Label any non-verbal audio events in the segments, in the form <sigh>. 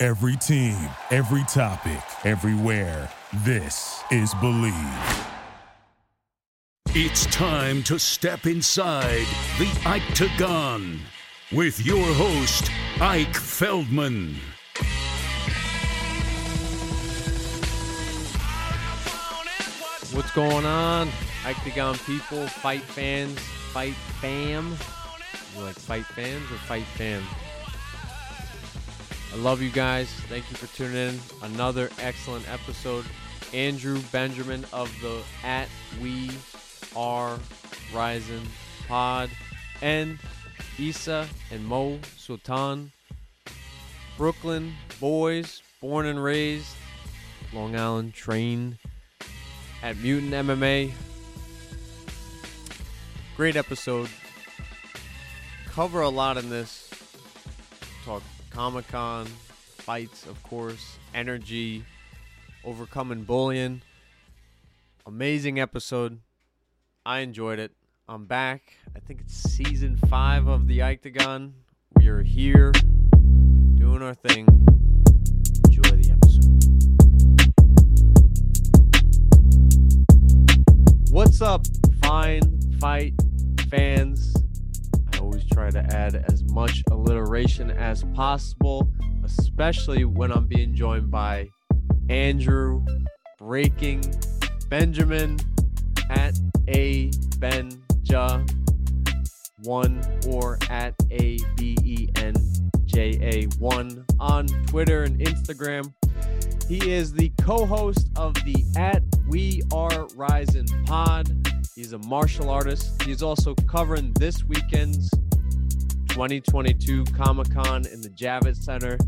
Every team, every topic, everywhere. This is Bleav. It's time to step inside the Octagon with your host, Ike Feldman. What's going on? Octagon people, fight fans, fight fam. You like fight fans or fight fam? I love you guys. Thank you for tuning in. Another excellent episode. Andrew Benjamin of the at We Are Rising Pod and Isa and Mo Sultan. Brooklyn boys, born and raised, Long Island trained at Mutant MMA. Great episode. Cover a lot in this. Talk Comic Con, fights, of course, energy, overcoming bullying. Amazing episode. I enjoyed it. I'm back. I think it's season five of the Octagon. We are here doing our thing. Enjoy the episode. What's up, fine fight fans? Always try to add as much alliteration as possible, especially when I'm being joined by Andrew Breaking Benjamin at a Benja one or at a b e n j a one on Twitter and Instagram. He is the co-host of the at We Are Rising pod. He's a martial artist. He's also covering this weekend's 2022 Comic Con in the Javits Center.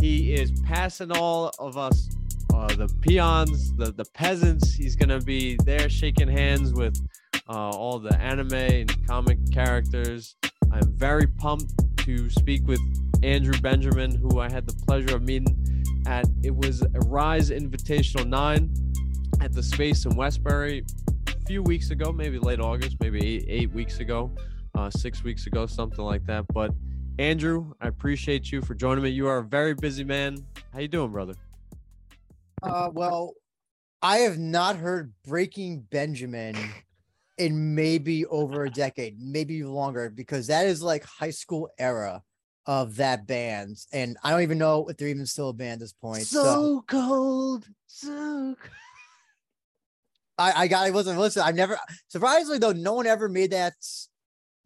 He is passing all of us, uh, the peons, the, the peasants. He's going to be there shaking hands with uh, all the anime and comic characters. I'm very pumped to speak with Andrew Benjamin, who I had the pleasure of meeting at it was a Rise Invitational 9 at the space in Westbury few weeks ago, maybe late August, maybe eight, eight weeks ago uh, six weeks ago, something like that. But Andrew, I appreciate you for joining me. You are a very busy man. How you doing, brother? Uh, well, I have not heard Breaking Benjamin in maybe over a decade, maybe longer, because that is like high school era of that band, and I don't even know if they're even still a band at this point. So, so cold, so. Cold. I I got I wasn't listen. I never surprisingly though no one ever made that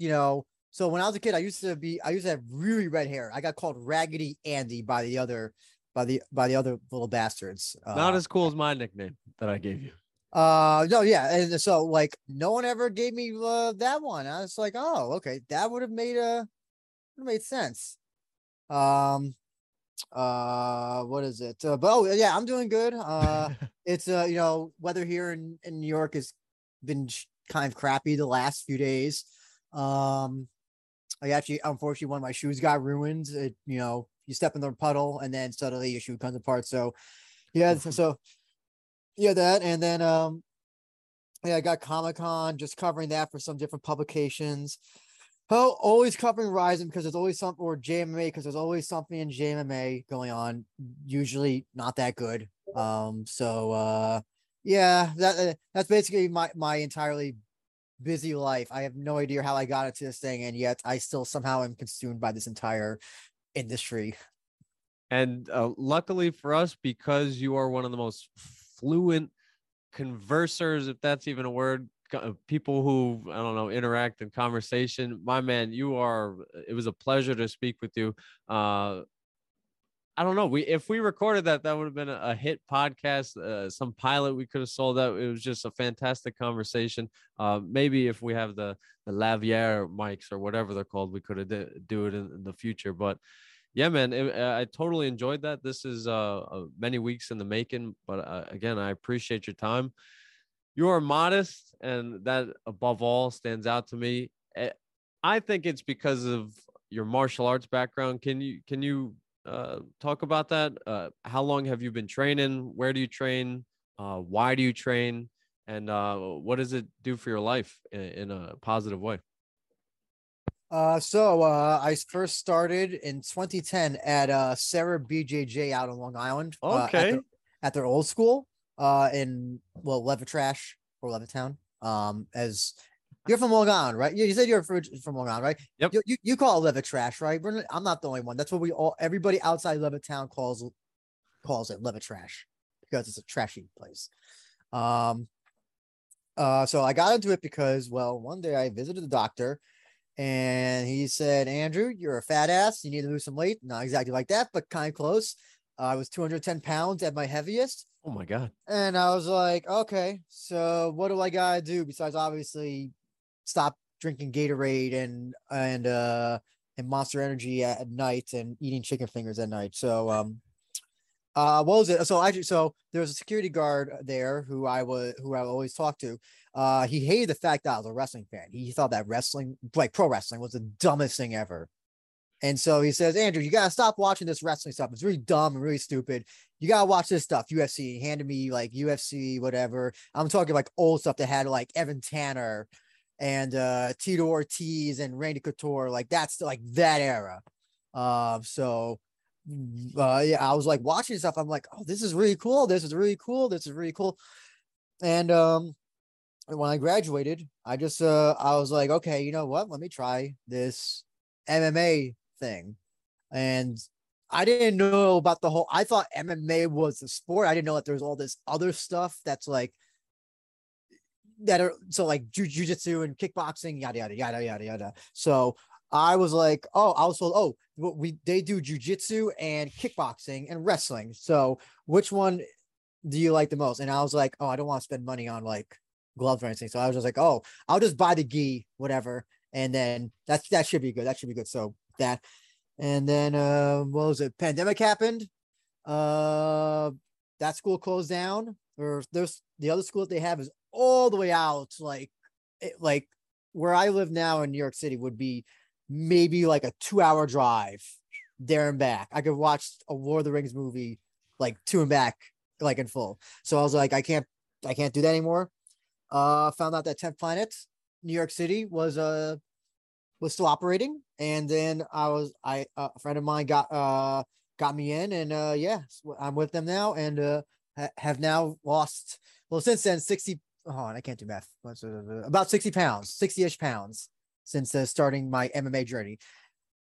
you know, so when I was a kid, I used to be, I used to have really red hair. I got called Raggedy Andy by the other, by the, by the other little bastards. Not uh, as cool as my nickname that I gave you. Uh, no, yeah. And so like, no one ever gave me uh, that one. I was like, oh, okay. That would have made a, made sense. Um, uh, what is it? Uh, but oh yeah, I'm doing good. Uh, <laughs> it's, uh, you know, weather here in, in New York has been kind of crappy the last few days. Um, I actually, unfortunately, one of my shoes got ruined. It, you know, you step in the puddle and then suddenly your shoe comes apart. So, yeah, mm-hmm. so yeah, that, and then um, yeah, I got Comic Con, just covering that for some different publications. Oh, always covering Rising because there's always something, or JMMA because there's always something in JMMA going on. Usually not that good. Um, so uh, yeah, that uh, that's basically my my entirely busy life. I have no idea how I got into this thing, and yet I still somehow am consumed by this entire industry. And uh, luckily for us, because you are one of the most fluent conversers, if that's even a word, people who I don't know interact in conversation. My man, you are. It was a pleasure to speak with you. Uh, I don't know. We if we recorded that, that would have been a, hit podcast. Uh, some pilot we could have sold out. It was just a fantastic conversation. Uh, maybe if we have the the Lavier mics or whatever they're called, we could have do it in, in, the future. But yeah, man, it, uh, I totally enjoyed that. This is uh, uh, many weeks in the making, but uh, again, I appreciate your time. You are modest, and that above all stands out to me. Eh, I think it's because of your martial arts background. Can you can you uh, talk about that? Uh, how long have you been training? Where do you train? Uh, why do you train? And uh, what does it do for your life in, in a positive way? Uh, so uh, I first started in 2010 at uh Serra BJJ out on Long Island. uh, at, Okay. their, at their old school, uh, in well Levitrash or Levittown. Um, as you're from Long Island, right? You, you said you're from Long Island, right? Yep. You, you, you call it Levitrash, right? Not, I'm not the only one. That's what we all everybody outside Levittown calls calls it Levitrash because it's a trashy place. Um, uh, so I got into it because well, one day I visited the doctor and he said, Andrew, you're a fat ass. You need to lose some weight. Not exactly like that, but kind of close. Uh, I was 210 pounds at my heaviest. Oh my god. And I was like, okay, so what do I gotta do besides obviously stop drinking Gatorade and and uh and Monster Energy at, night and eating chicken fingers at night. So um uh what was it? So I so there was a security guard there who I was who I always talked to. Uh he hated the fact that I was a wrestling fan. He thought that wrestling like pro wrestling was the dumbest thing ever. And so he says, Andrew, you gotta stop watching this wrestling stuff. It's really dumb and really stupid you gotta watch this stuff. UFC He handed me like UFC, whatever. I'm talking like old stuff that had like Evan Tanner and uh Tito Ortiz and Randy Couture. Like that's like that era. Um, so uh yeah, I was like watching stuff. I'm like, oh, this is really cool. This is really cool. This is really cool. And um when I graduated, I just uh I was like, okay, you know what? Let me try this MMA thing. And I didn't know about the whole. I thought MMA was a sport. I didn't know that there's all this other stuff that's like that are so like jiu- jujitsu and kickboxing, yada yada yada yada yada. So I was like, oh, I was told, oh, we they do jujitsu and kickboxing and wrestling. So which one do you like the most? And I was like, oh, I don't want to spend money on like gloves or anything. So I was just like, oh, I'll just buy the gi, whatever, and then that's that should be good. That should be good. So that and then uh what was it? Pandemic happened. Uh that school closed down. Or there's the other school that they have is all the way out, like it, like where I live now in New York City would be maybe like a two hour drive there and back. I could watch a Lord of the Rings movie like two and back, like in full. So I was like, I can't I can't do that anymore. Uh found out that 10th Planet, New York City was uh was still operating and then i was i uh, a friend of mine got uh got me in and uh yeah i'm with them now and uh ha- have now lost well since then 60 oh i can't do math about 60 pounds 60ish pounds since uh, starting my mma journey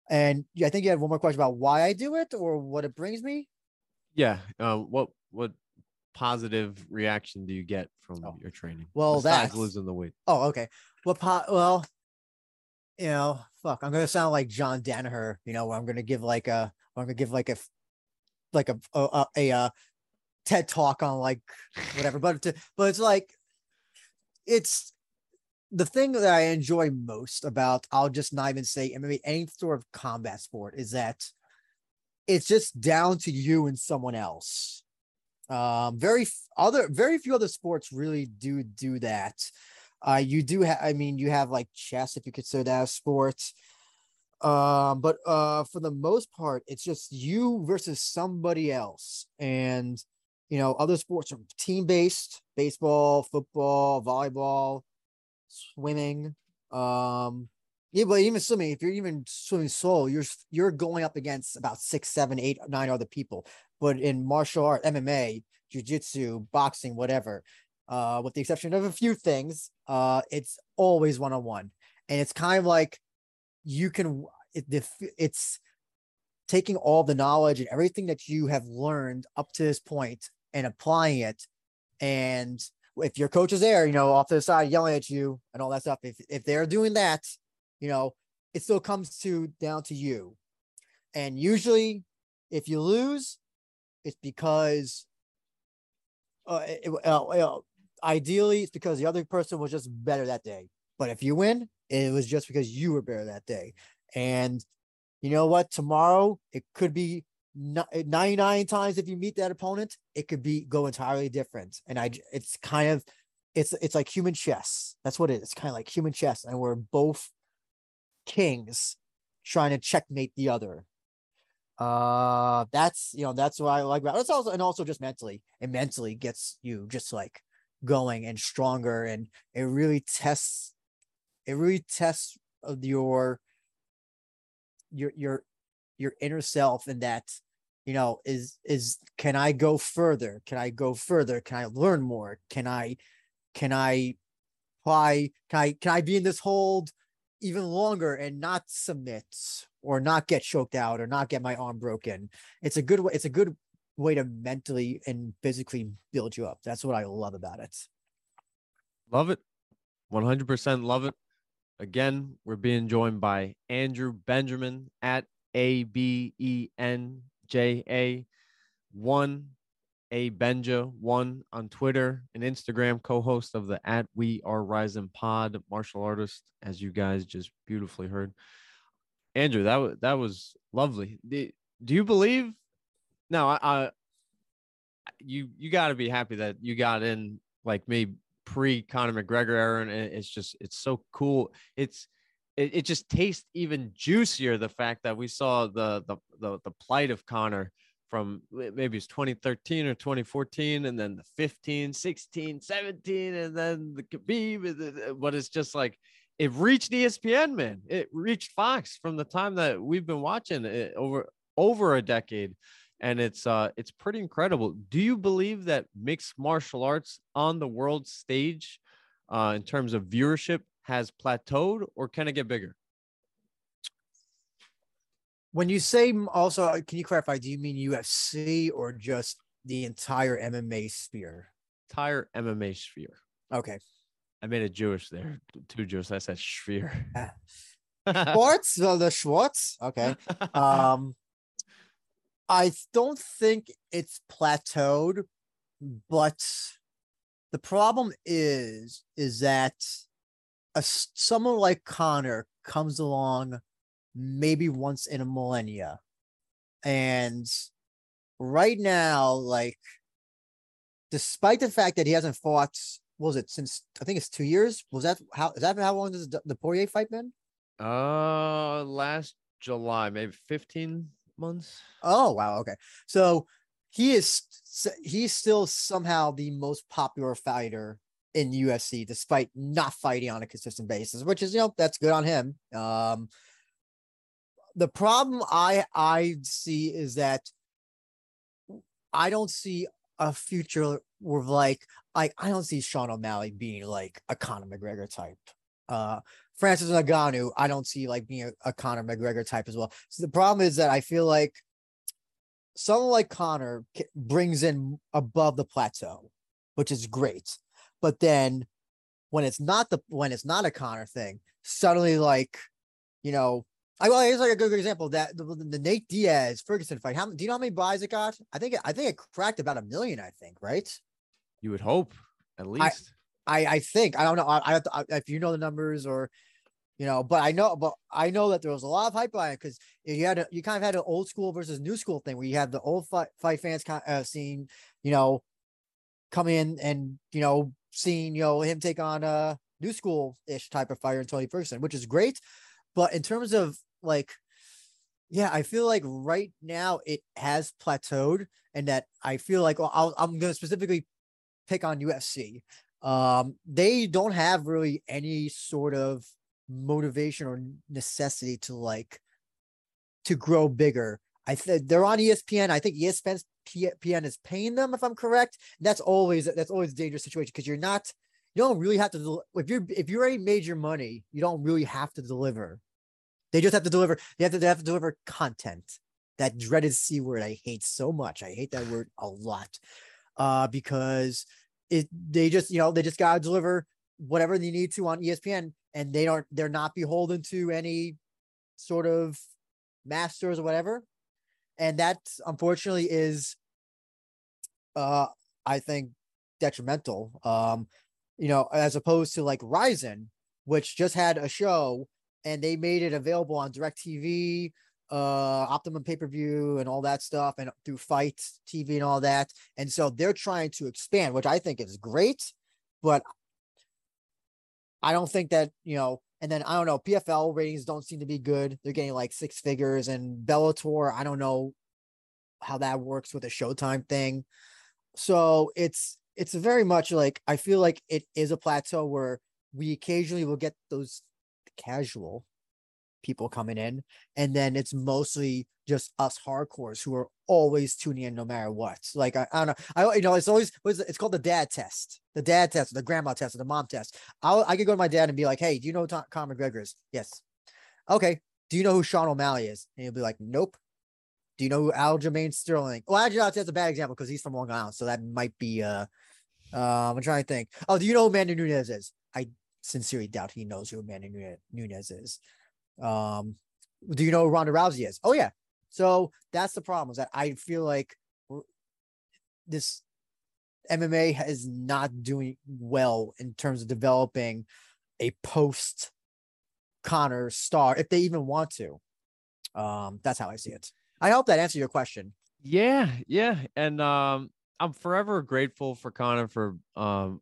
and yeah, i think you had one more question about why i do it or what it brings me Yeah. Uh, what what positive reaction do you get from Oh. your training? Well, that's- losing the weight. Oh, okay. Well, po- well, you know, fuck. I'm gonna sound like John Danaher. You know, I'm gonna give like a, I'm gonna give like a, like a a, a, a uh, TED talk on like whatever. But to, but it's like, it's the thing that I enjoy most about. I'll just not even say MMA, any sort of combat sport is that it's just down to you and someone else. Um, very other, very few other sports really do do that. Uh, you do have, I mean, you have like chess if you consider that a sport. Um, but uh, for the most part, it's just you versus somebody else. And, you know, other sports are team based baseball, football, volleyball, swimming. Um, yeah, but even swimming, if you're even swimming solo, you're you're going up against about six, seven, eight, nine other people. But in martial art, MMA, jujitsu, boxing, whatever, uh, with the exception of a few things, uh, it's always one on one, and it's kind of like you can it, it's taking all the knowledge and everything that you have learned up to this point and applying it, and if your coach is there, you know, off to the side yelling at you and all that stuff, if if they're doing that, you know, it still comes to down to you, and usually, if you lose, it's because uh, it, uh, ideally it's because the other person was just better that day. But if you win, it was just because you were better that day. And you know what? Tomorrow it could be 99 times if you meet that opponent, it could be go entirely different. And I, it's kind of, it's it's like human chess. That's what it is. It's kind of like human chess, and we're both kings trying to checkmate the other. Uh, that's you know that's what I like about. It. It's also and also just mentally, it mentally gets you just like going and stronger, and it really tests, it really tests of your your your your inner self, and that you know is is can I go further? Can I go further? Can I learn more? Can I can I apply? Can I can I be in this hold even longer and not submit or not get choked out or not get my arm broken? It's a good way. It's a good way to mentally and physically build you up. That's what I love about it. Love it. 100% love it. Again, we're being joined by Andrew Benjamin at A B E N J A 1 a Benja one on Twitter and Instagram, co-host of the at We Are Rising Pod, martial artist, as you guys just beautifully heard. Andrew, that was that was lovely. Do you believe? No, I, I you you got to be happy that you got in like me pre Conor McGregor era, and it's just it's so cool. It's it, it just tastes even juicier the fact that we saw the the the, the plight of Conor from maybe it's 2013 or 2014 and then the 15 16 17 and then the Khabib but it's just like it reached ESPN man it reached Fox from the time that we've been watching it over over a decade and it's uh it's pretty incredible do you believe that mixed martial arts on the world stage uh in terms of viewership has plateaued or can it get bigger when you say also, uh, can you clarify? Do you mean UFC or just the entire MMA sphere? Entire MMA sphere. Okay. I made a Jewish there. Too Jewish. I said sphere. <laughs> Schwartz, well, the Schwartz. Okay. <laughs> Um, I don't think it's plateaued, but the problem is is that a someone like Conor comes along maybe once in a millennia. And right now, like, despite the fact that he hasn't fought, was it since I think it's two years? Was that how is that how long has the Poirier fight been? Uh, last July, maybe 15 months. Oh, wow. Okay. So he is, he's still somehow the most popular fighter in UFC, despite not fighting on a consistent basis, which is, you know, that's good on him. Um, the problem I I see is that I don't see a future with like I I don't see Sean O'Malley being like a Conor McGregor type. Uh Francis Ngannou, I don't see like being a, a Conor McGregor type as well. So the problem is that I feel like someone like Conor brings in above the plateau, which is great. But then when it's not the when it's not a Conor thing, suddenly like you know I well, here's like a good, good example that the, the, Nate Diaz Ferguson fight. How do you know how many buys it got? I think I think it cracked about a million. I think right. You would hope at least. I I, think I don't know. I, I if you know the numbers or you know, but I know, but I know that there was a lot of hype on it because you had a, you kind of had an old school versus new school thing where you had the old fight, fight fans uh, seeing, you know, come in and you know seeing you know him take on a new school ish type of fighter in Tony Ferguson, which is great. But in terms of like yeah, I feel like right now it has plateaued, and that I feel like well, i am going to specifically pick on UFC. Um, they don't have really any sort of motivation or necessity to like to grow bigger. I think they're on ESPN. I think ESPN is paying them, if I'm correct. That's always that's always a dangerous situation because you're not you don't really have to if you're if you already made your money, you don't really have to deliver they just have to deliver. They have to, they have to deliver content. That dreaded c word I hate so much. I hate that word a lot, uh, because it they just you know they just gotta deliver whatever they need to on ESPN, and they don't they're not beholden to any sort of masters or whatever, and that unfortunately is, uh, I think detrimental. Um, you know, as opposed to like Rizin, which just had a show and they made it available on DirecTV, uh Optimum pay per view and all that stuff, and through Fight TV and all that. And so they're trying to expand, which I think is great, but I don't think that you know. And then I don't know, PFL ratings don't seem to be good. They're getting like six figures, and Bellator, I don't know how that works with a Showtime thing. So it's it's very much like I feel like it is a plateau where we occasionally will get those casual people coming in, and then it's mostly just us hardcores who are always tuning in no matter what. Like I, I don't know, I you know it's always it's called the dad test, the dad test, the grandma test, the mom test. I'll, I could go to my dad and be like, "Hey, do you know Tom, Conor McGregor is?" Yes. Okay. Do you know who Sean O'Malley is? And he'll be like, "Nope." Do you know who Aljamain Sterling? Well, actually, that's a bad example because he's from Long Island, so that might be. Uh, uh, I'm trying to think. Oh, do you know who Amanda Nunes is? I sincerely doubt he knows who Amanda Nunes is. Um, do you know who Ronda Rousey is? Oh yeah. So that's the problem is that I feel like this MMA is not doing well in terms of developing a post Conor star if they even want to. Um, that's how I see it. I hope that answered your question. Yeah, yeah, and um, I'm forever grateful for Conor for um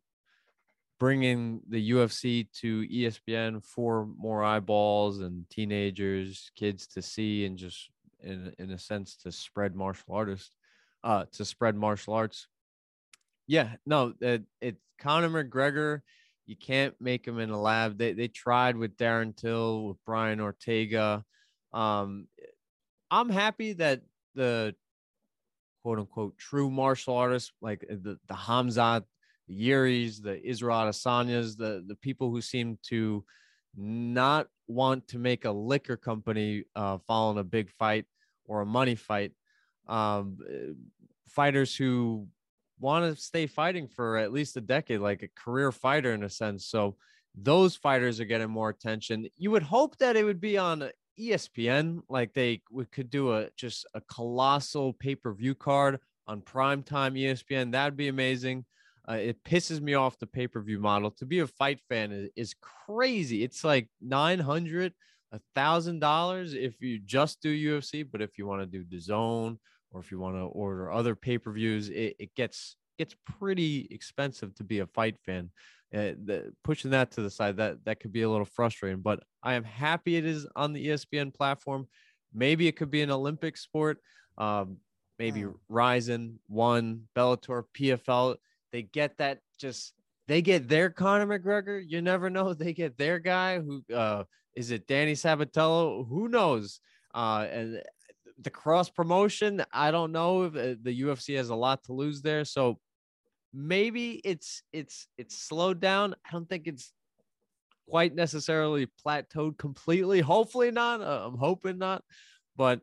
bringing the UFC to ESPN for more eyeballs and teenagers, kids to see, and just in in a sense to spread martial artists, uh, to spread martial arts. Yeah, no, it, it's Conor McGregor. You can't make him in a lab. They they tried with Darren Till, with Brian Ortega. Um, I'm happy that the quote unquote true martial artists like the the Hamzat the Yuris, the Israel Adesanyas, the the people who seem to not want to make a liquor company uh, following a big fight or a money fight. Um, fighters who want to stay fighting for at least a decade, like a career fighter in a sense. So those fighters are getting more attention. You would hope that it would be on ESPN, like they we could do a just a colossal pay per view card on primetime ESPN. That'd be amazing. Uh, it pisses me off the pay per view model. To be a fight fan is, is crazy. It's like nine hundred, a thousand dollars if you just do UFC, but if you want to do the zone or if you want to order other pay per views, it, it gets gets pretty expensive to be a fight fan. Uh, the, pushing that to the side that that could be a little frustrating, but I am happy it is on the ESPN platform. Maybe it could be an Olympic sport. Um, maybe mm. Rizin, One, Bellator, PFL they get that just they get their Conor McGregor. You never know. They get their guy who uh is it Danny Sabatello? Who knows? Uh and the cross promotion, I don't know if uh, the UFC has a lot to lose there. So maybe it's it's it's slowed down. I don't think it's quite necessarily plateaued completely. Hopefully not. Uh, I'm hoping not. But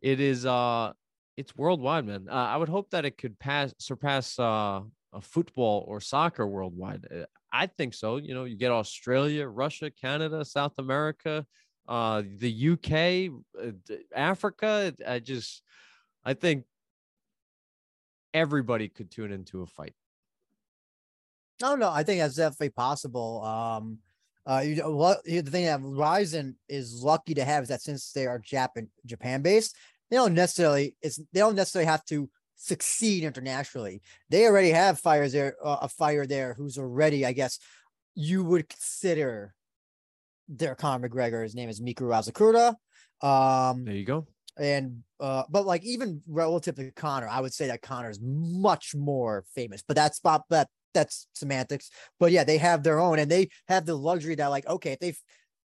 it is uh it's worldwide, man. Uh, I would hope that it could pass surpass uh football or soccer worldwide? Uh, I think so. You know, you get Australia, Russia, Canada, South America, uh, the UK, uh, Africa. I just, I think everybody could tune into a fight. No, no, I think that's definitely possible. Um, uh, you know, what the thing that Rizin is lucky to have is that since they are Japan Japan based, they don't necessarily it's they don't necessarily have to succeed internationally. They already have fires there, uh, a fire there who's already, I guess, you would consider their Conor McGregor. His name is Miku Asakura. Um, there you go. And uh, but like even relative to Conor, I would say that Conor is much more famous. But that's spot that that's semantics. But yeah, they have their own, and they have the luxury that like okay, if they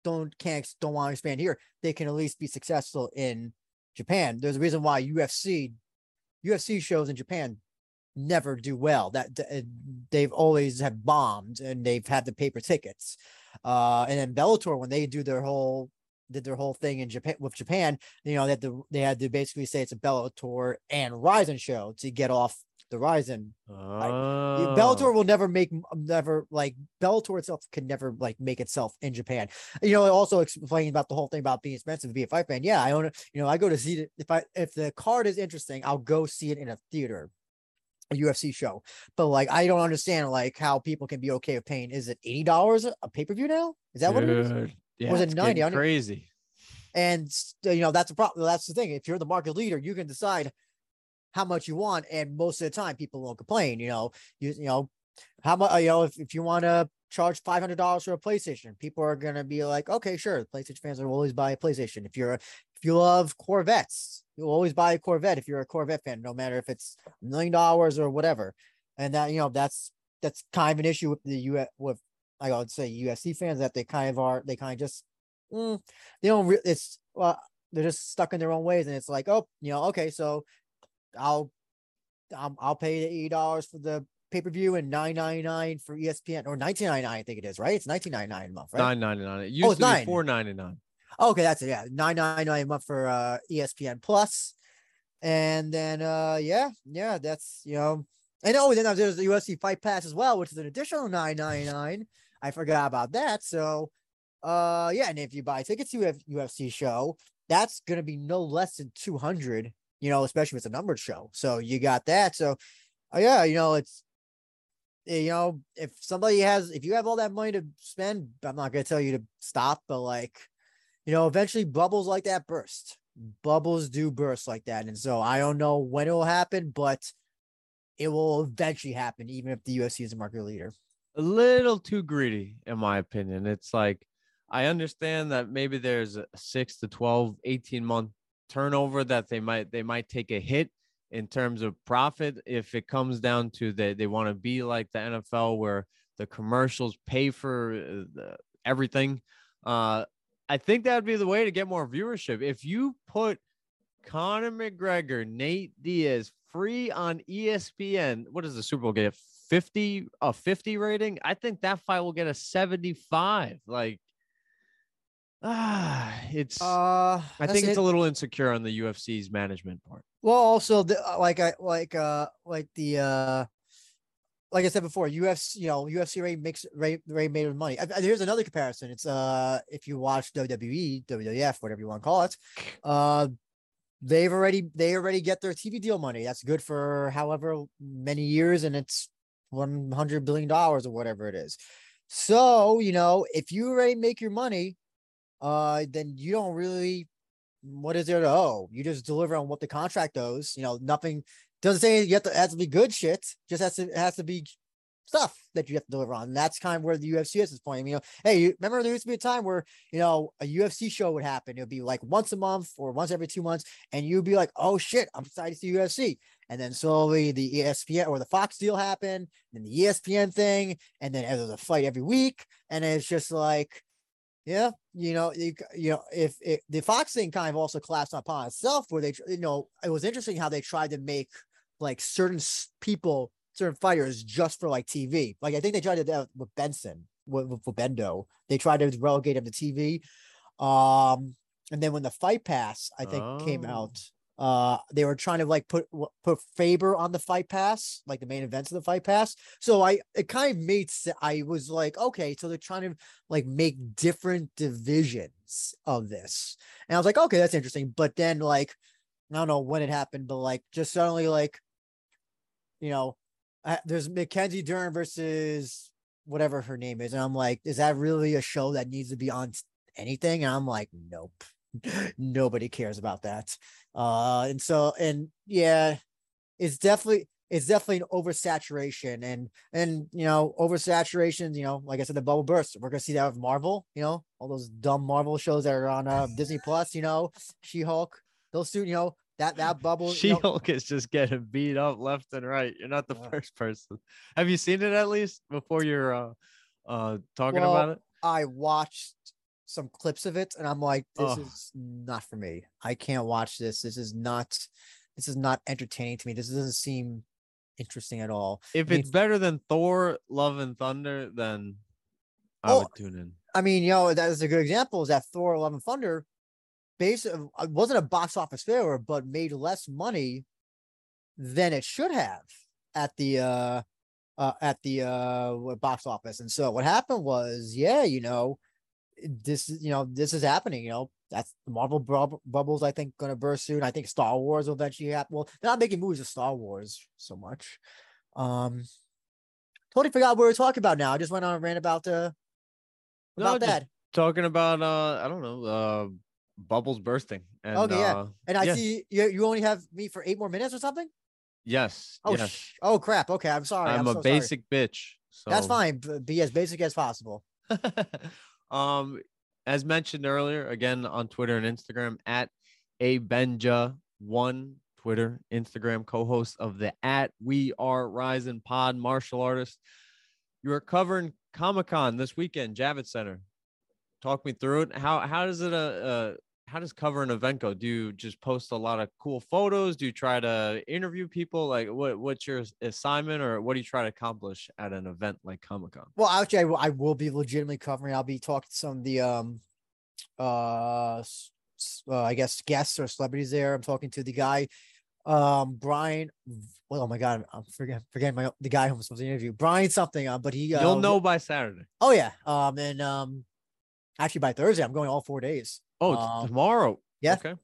don't can't don't want to expand here, they can at least be successful in Japan. There's a reason why UFC UFC shows in Japan never do well. That uh, they've always have bombed and they've had the paper tickets. Uh, and then Bellator when they do their whole did their whole thing in Japan with Japan, you know, that the, they had to basically say it's a Bellator and Rizin show to get off the Rizin. Oh. Bellator will never make never like Bellator itself can never like make itself in Japan. You know, also explaining about the whole thing about being expensive to be a fight fan. Yeah, I own it. You know, I go to see it if I if the card is interesting, I'll go see it in a theater. A UFC show, but like I don't understand like how people can be okay with paying. Is it eighty dollars a pay per view now? Is that Dude, what it is? Yeah, was it ninety? Crazy. And you know, that's the problem. That's the thing. If you're the market leader, you can decide how much you want, and most of the time, people won't complain. You know, you you know, how much you know if, if you want to charge five hundred dollars for a PlayStation, people are gonna be like, okay, sure. PlayStation fans will always buy a PlayStation. If you're if you love Corvettes, you'll always buy a Corvette if you're a Corvette fan, no matter if it's a million dollars or whatever. And that you know that's that's kind of an issue with the U with I would say UFC fans that they kind of are they kind of just mm, they don't re- it's well they're just stuck in their own ways and it's like oh you know okay so I'll I'll, I'll pay the eighty dollars for the pay per view and nine ninety nine for ESPN or nineteen ninety nine I think it is right it's nineteen ninety nine a month right Nine ninety nine. It used Oh, it's to be nine. four ninety nine. Okay, that's it. Yeah, nine nine nine a month for uh ESPN Plus, and then uh yeah, yeah, that's you know, and oh, then there's the UFC Fight Pass as well, which is an additional nine nine nine. I forgot about that. So, uh, yeah, and if you buy tickets to a UFC show, that's gonna be no less than two hundred. You know, especially if it's a numbered show. So you got that. So, uh, yeah, you know, it's you know, if somebody has, if you have all that money to spend, I'm not gonna tell you to stop, but like you know, eventually bubbles like that burst. Bubbles do burst like that. And so I don't know when it will happen, but it will eventually happen, even if the UFC is a market leader. a little too greedy in my opinion it's like i understand that maybe there's a 6 to 12 18 month turnover that they might they might take a hit in terms of profit if it comes down to they, they want to be like the nfl where the commercials pay for uh, the, everything uh i think that would be the way to get more viewership if you put Conor McGregor, Nate Diaz, free on ESPN. What does the Super Bowl get? 50 a 50 rating? I think that fight will get a 75. Like ah, it's Uh, I think it's a little insecure on the UFC's management part. well, also the uh, like I like uh like the uh like I said before, UFC, you know, UFC Ray makes Ray Ray made of money. I, I- here's another comparison. It's uh if you watch WWE, WWF, whatever you want to call it, uh they've already they already get their TV deal money. That's good for however many years, and it's one hundred billion dollars or whatever it is. So you know, if you already make your money, uh, then you don't really what is there to owe? You just deliver on what the contract owes. You know, nothing doesn't say you have to has to be good shit. Just has to has to be stuff that you have to deliver on. And that's kind of where the UFC is at this point. You know, hey, you remember there used to be a time where you know a UFC show would happen. It would be like once a month or once every two months, and you'd be like, oh shit, I'm excited to see UFC. And then slowly the ESPN or the Fox deal happened, and the ESPN thing, and then there's a fight every week, and it's just like, yeah, you know, you, you know, if, if the Fox thing kind of also collapsed upon itself, where they, you know, it was interesting how they tried to make like certain people, certain fighters just for like TV. Like I think they tried to do that with Benson, with, with, Bendo. They tried to relegate him to TV. Um, and then when the Fight Pass, I think, came Oh. out, uh, they were trying to like put put Faber on the Fight Pass, like the main events of the Fight Pass. So I it kind of made sense. I was like, okay, so they're trying to like make different divisions of this. And I was like, okay, that's interesting. But then like, I don't know when it happened, but like just suddenly like, you know, there's Mackenzie Dern versus whatever her name is. And I'm like, is that really a show that needs to be on anything? And I'm like, nope. <laughs> Nobody cares about that. Uh and so and yeah, it's definitely it's definitely an oversaturation and and you know oversaturation you know like i said the bubble burst we're gonna see that with marvel you know all those dumb marvel shows that are on uh, disney plus you know she-hulk those two you know that that bubble you She know, Hulk is just getting beat up left and right. You're not the Yeah. first person. Have you seen it at least before you're uh uh talking Well, about it? i watched some clips of it and i'm like this Ugh. is not for me i can't watch this this is not this is not entertaining to me this doesn't seem interesting at all If mean- it's better than Thor, Love and Thunder, then I Oh, would tune in. I mean, you know, that is a good example. Is that Thor: Love and Thunder, basically wasn't a box office failure, but made less money than it should have at the uh, uh at the uh box office. And so what happened was, yeah, you know, this is you know this is happening. You know, that's the Marvel bub- bubbles. I think going to burst soon. I think Star Wars will eventually happen. Well, they're not making movies of Star Wars so much. Um, totally forgot what we were talking about now. I just went on a rant about uh No, about just that. Talking about uh I don't know, uh bubbles bursting. And, Okay, yeah. uh, And I yeah, see you, you only have me for eight more minutes or something. Yes. Oh, yes. sh- oh crap. Okay, I'm sorry. I'm, I'm, a so sorry. basic bitch. So That's fine. Be as basic as possible. <laughs> um, as mentioned earlier, again on Twitter and Instagram at a Benja one Twitter, Instagram co-host of the at We Are Rising Pod martial artist. You are covering Comic Con this weekend, Javits Center. Talk me through it. How how does it uh, uh how does cover an event go? Do you just post a lot of cool photos? Do you try to interview people? Like what what's your assignment or what do you try to accomplish at an event like Comic Con? Well, actually, I, will- be legitimately covering. I'll be talking to some of the um, uh, uh, I guess guests or celebrities there. I'm talking to the guy, um, Brian. Well, oh my god, I'm forgetting forgetting my the guy who I'm supposed to interview, Brian something. Uh, but he uh, You'll know by Saturday. Oh yeah. Um, and um, actually by Thursday, I'm going all four days. Oh, Um, tomorrow. yeah. Okay.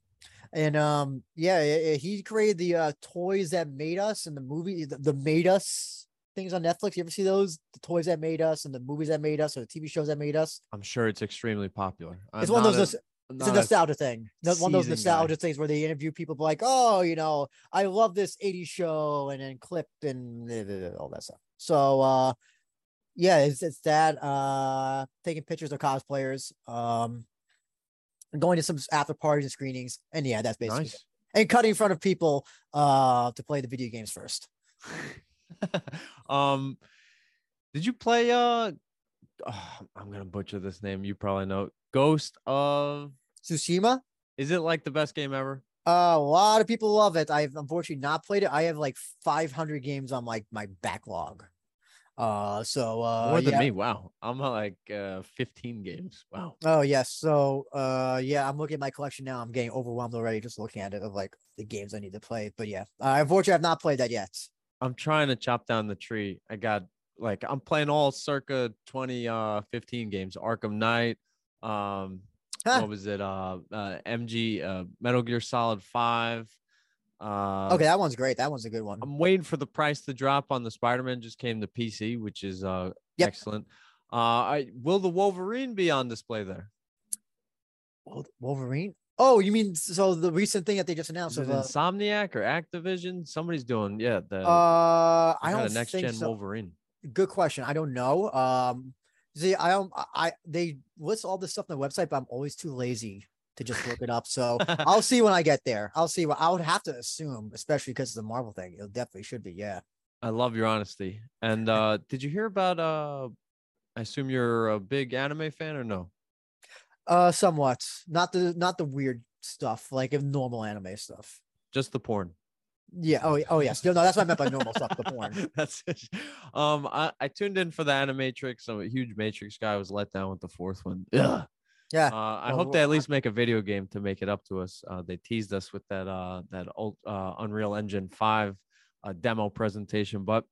And um, yeah, he created the uh toys that made us and the movie, the, the made us things on Netflix. You ever see those? The toys that made us and the movies that made us or the TV shows that made us. I'm sure it's extremely popular. It's I'm one of those. a- it's a nostalgia thing. One of those seasoned guy. nostalgia things where they interview people like, oh, you know, I love this 80s show and then clip and all that stuff. So uh yeah, it's it's that uh taking pictures of cosplayers, um going to some after parties and screenings. And yeah, that's basically nice. and cutting in front of people uh to play the video games first. <laughs> um, did you play? Uh, oh, <sighs> I'm gonna butcher this name. You probably know. Ghost of. Tsushima. Is it like the best game ever? Uh, a lot of people love it. I've unfortunately not played it. I have like 500 games on like my backlog. Uh, so uh, More than yeah. me. Wow. I'm at like uh 15 games. Wow. Oh yes. So uh yeah, I'm looking at my collection now. I'm getting overwhelmed already just looking at it of like the games I need to play. But yeah, uh, unfortunately I've not played that yet. I'm trying to chop down the tree. I got like I'm playing all circa 20 uh 15 games. Arkham Knight. Um Huh. what was it? Uh, uh MG uh Metal Gear Solid 5. Uh Okay, that one's great. That one's a good one. I'm waiting for the price to drop on the Spider-Man just came to PC, which is uh Yep. excellent. Uh I will the Wolverine be on display there? Wolverine. Oh, you mean so the recent thing that they just announced? Is Of, uh, Insomniac or Activision? Somebody's doing yeah, the uh, I don't a next think gen so. Wolverine. Good question. I don't know. Um, see, I don't. I- I they list all this stuff on the website, but I'm always too lazy to just look it up. So <laughs> I'll see when I get there. I'll see what I would have to assume, especially because it's the Marvel thing. It definitely should be. Yeah. I love your honesty. And uh did you hear about uh I assume you're a big anime fan or no? Uh, somewhat. Not the not the weird stuff, like if normal anime stuff. Just the porn. Yeah. Oh, oh yes. No, no, that's what I meant by normal stuff. The porn. <laughs> That's it. Um, I, I tuned in for the Animatrix. I'm a huge Matrix guy. I was let down with the fourth one. Ugh. Yeah. Uh, I Well, hope they at least make a video game to make it up to us. Uh, they teased us with that uh that old uh, Unreal Engine five uh, demo presentation, but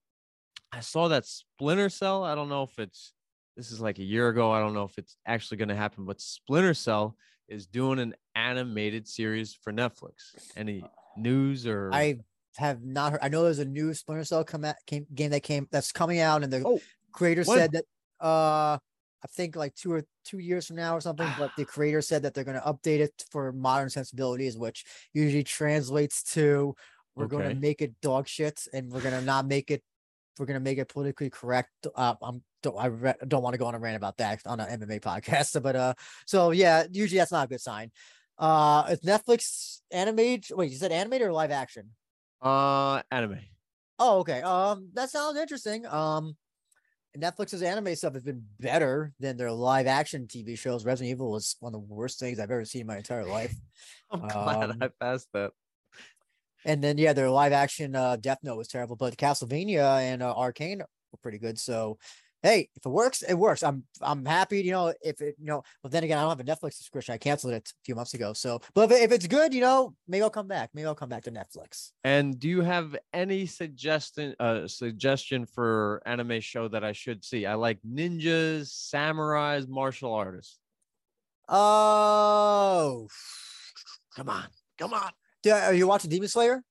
I saw that Splinter Cell. I don't know if it's this is like a year ago. I don't know if it's actually going to happen, but Splinter Cell is doing an animated series for Netflix. Any news or I have not heard. I know there's a new Splinter Cell come out, came, game that came that's coming out, and the Oh, creator when? said that uh I think like two or two years from now or something, but the <sighs> creator said that they're going to update it for modern sensibilities, which usually translates to we're going to make it dog shit and we're going to not make it we're going to make it politically correct. Uh, I'm don't I re- don't want to go on a rant about that on an MMA podcast, <laughs> but uh, so yeah, usually that's not a good sign. Uh, is Netflix animated? Wait, you said animated or live action? uh anime. Oh, okay. Um, that sounds interesting. Um, Netflix's anime stuff has been better than their live action TV shows. Resident Evil was one of the worst things I've ever seen in my entire life. <laughs> I'm glad Um, I passed that. And then yeah, their live action uh Death Note was terrible, but Castlevania and uh, Arcane were pretty good. So hey, if it works, it works. I'm I'm happy, you know, if it you know, but then again, I don't have a Netflix subscription. I canceled it a few months ago. So but if, if it's good, you know, maybe I'll come back. Maybe I'll come back to Netflix. And do you have any suggestion uh suggestion for anime show that I should see? I like ninjas, samurais, martial artists. Oh Come on, come on. are you watching Demon Slayer?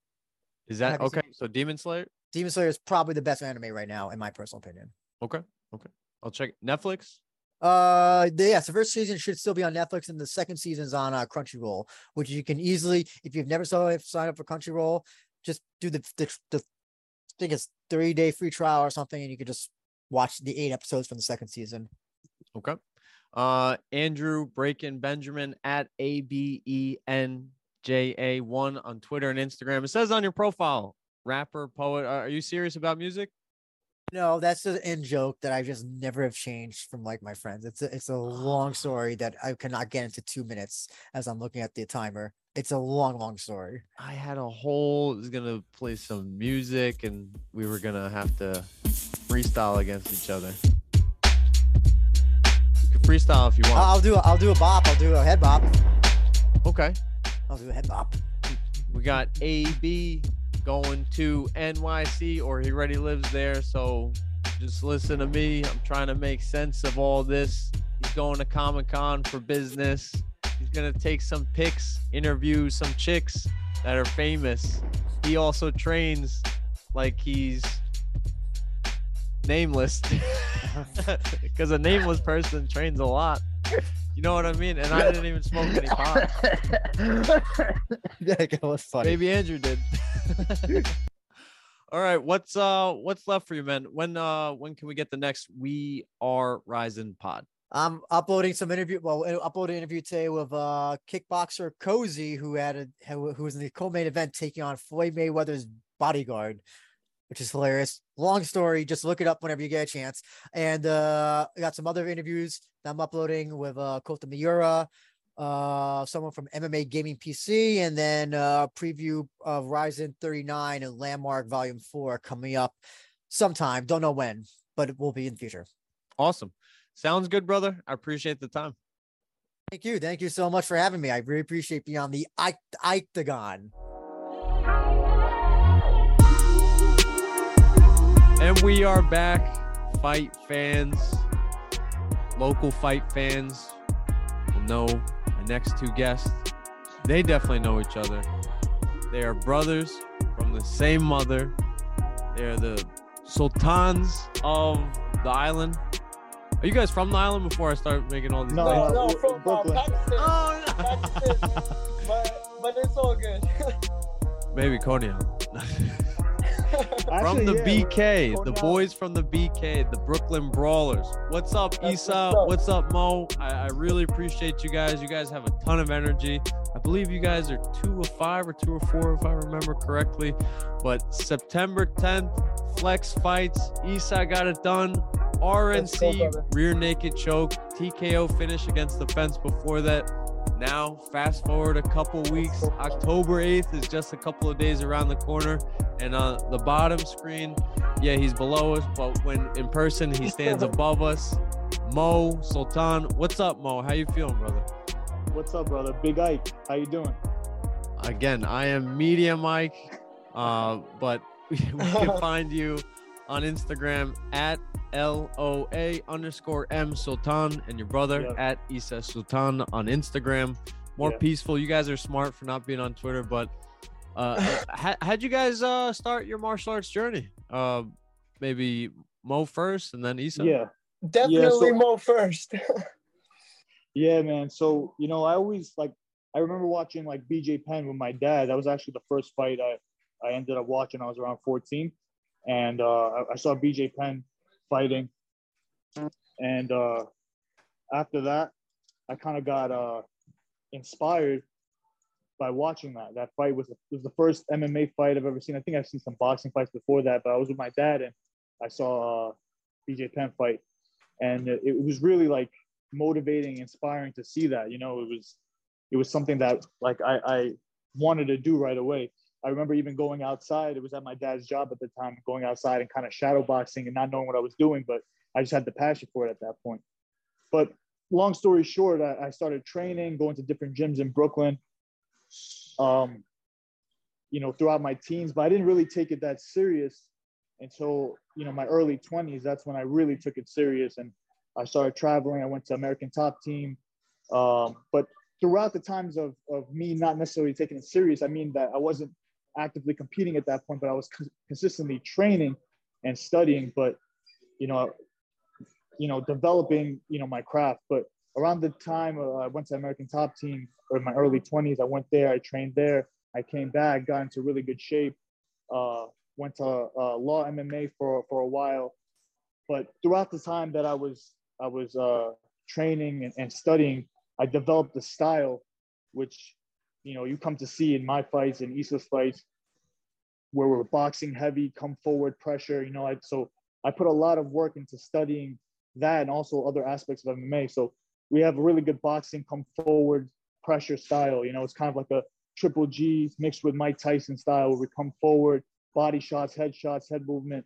Is that Have you seen- okay? So Demon Slayer. Demon Slayer is probably the best anime right now, in my personal opinion. Okay, okay. I'll check. Netflix. Uh, the, yes, the first season should still be on Netflix, and the second season's on uh, Crunchyroll, which you can easily, if you've never saw sign up for Crunchyroll, just do the the, the I think it's three day free trial or something, and you can just watch the eight episodes from the second season. Okay. Uh, Andrew Breakin Benjamin at A B E N J A one on Twitter and Instagram. It says on your profile, rapper, poet. Are you serious about music? No, that's an in joke that I just never have changed from like my friends. It's a it's a long oh. story that I cannot get into two minutes as I'm looking at the timer. It's a long, long story. I had a whole was gonna play some music and we were gonna have to freestyle against each other. You can freestyle if you want. I'll do a, I'll do a bop. I'll do a head bop. okay. I'll do a head bop. We got AB going to NYC or he already lives there. So just listen to me. I'm trying to make sense of all this. He's going to Comic Con for business. He's going to take some pics, interview some chicks that are famous. He also trains like he's nameless <laughs> <laughs> because a nameless person trains a lot. You know what I mean? And I didn't even smoke any pot. <laughs> that was funny. Maybe Andrew did. <laughs> All right, what's uh what's left for you, man? When uh when can we get the next We Are Rising pod? I'm uploading some interview. Well, I uploaded an interview today with uh kickboxer Cozy, who had a who who was in the co-main event taking on Floyd Mayweather's bodyguard, which is hilarious. Long story, just look it up whenever you get a chance. And uh I got some other interviews that I'm uploading with uh Kota Miura, uh someone from MMA Gaming PC, and then uh preview of Ryzen 39 and Landmark Volume 4 coming up sometime. Don't know when, but it will be in the future. Awesome. Sounds good, brother. I appreciate the time. Thank you. Thank you so much for having me. I really appreciate being on the Octagon. And we are back, fight fans, local fight fans will know my next two guests. They definitely know each other. They are brothers from the same mother. They are the sultans of the island. Are you guys from the island before I start making all these No, names? no, no, from uh, Brooklyn. Pakistan. Oh, Pakistan. but, but it's all good. <laughs> Maybe Konya. <laughs> <laughs> from the yeah, BK, the out. boys from the BK, the Brooklyn Brawlers. What's up, That's Issa? what's What's up. up, Mo? I, I really appreciate you guys. You guys have a ton of energy. I believe you guys are two of five or two or four, if I remember correctly. But September 10th, Flex fights. Issa got it done. Let's go, RNC rear naked choke, TKO finish against the fence before that. Now, fast forward a couple weeks. October 8th is just a couple of days around the corner. And on the bottom screen, yeah, he's below us, but when in person, he stands above us. Mo Sultan, what's up, Mo? How you feeling, brother? What's up, brother? Big Ike. How you doing? Again, I am Media Mike, uh, but <laughs> we can <laughs> find you on Instagram at LOA underscore M Sultan and your brother Yeah. at Isa Sultan on Instagram. More Yeah. peaceful. You guys are smart for not being on Twitter, but uh, <laughs> how, how'd you guys uh, start your martial arts journey? Uh, maybe Mo first and then Isa? Yeah. Definitely so- Mo first. <laughs> Yeah, man. So, you know, I always like I remember watching like BJ Penn with my dad. That was actually the first fight I, I ended up watching. I was around 14. And uh, I, I saw BJ Penn fighting. And uh, after that, I kind of got uh, inspired by watching that. That fight was, was the first MMA fight I've ever seen. I think I've seen some boxing fights before that, but I was with my dad and I saw uh, BJ Penn fight. And it, it was really like motivating, inspiring to see that. You know, it was it was something that like I, I wanted to do right away. I remember even going outside. It was at my dad's job at the time, going outside and kind of shadow boxing and not knowing what I was doing, but I just had the passion for it at that point. But long story short, I, started training, going to different gyms in Brooklyn. Um, you know, throughout my teens, but I didn't really take it that serious until you know my early 20s. That's when I really took it serious and I started traveling. I went to American Top Team. Um, but throughout the times of, of me not necessarily taking it serious, I mean that I wasn't actively competing at that point, but I was co- consistently training and studying. But, you know, you know, developing, you know, my craft. But around the time uh, I went to American Top Team or in my early 20s, I went there, I trained there, I came back, got into really good shape, uh, went to uh, law MMA for for a while. But throughout the time that I was I was uh, training and, and studying, I developed a style, which you know you come to see in my fights and Issa's fights, where we're boxing heavy, come forward, pressure. You know, I, so I put a lot of work into studying that and also other aspects of MMA. So we have a really good boxing, come forward, pressure style. You know, it's kind of like a triple G mixed with Mike Tyson style, where we come forward, body shots, head shots, head movement,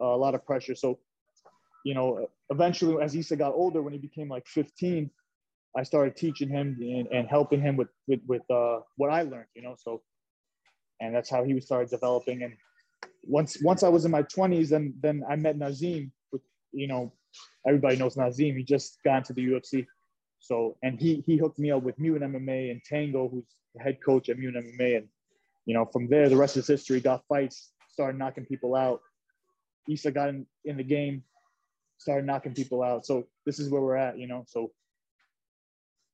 uh, a lot of pressure. So, you know, eventually as Issa got older, when he became like 15, I started teaching him and, and helping him with with, with uh, what I learned. You know, so and that's how he started developing. And once once I was in my 20s, then then I met Nazim. With you know, everybody knows Nazim. He just got into the UFC. So and he he hooked me up with Mutant MMA and Tango, who's the head coach at Mutant MMA. And you know, from there the rest is history. Got fights, started knocking people out. Issa got in, in the game, started knocking people out. So this is where we're at, you know. So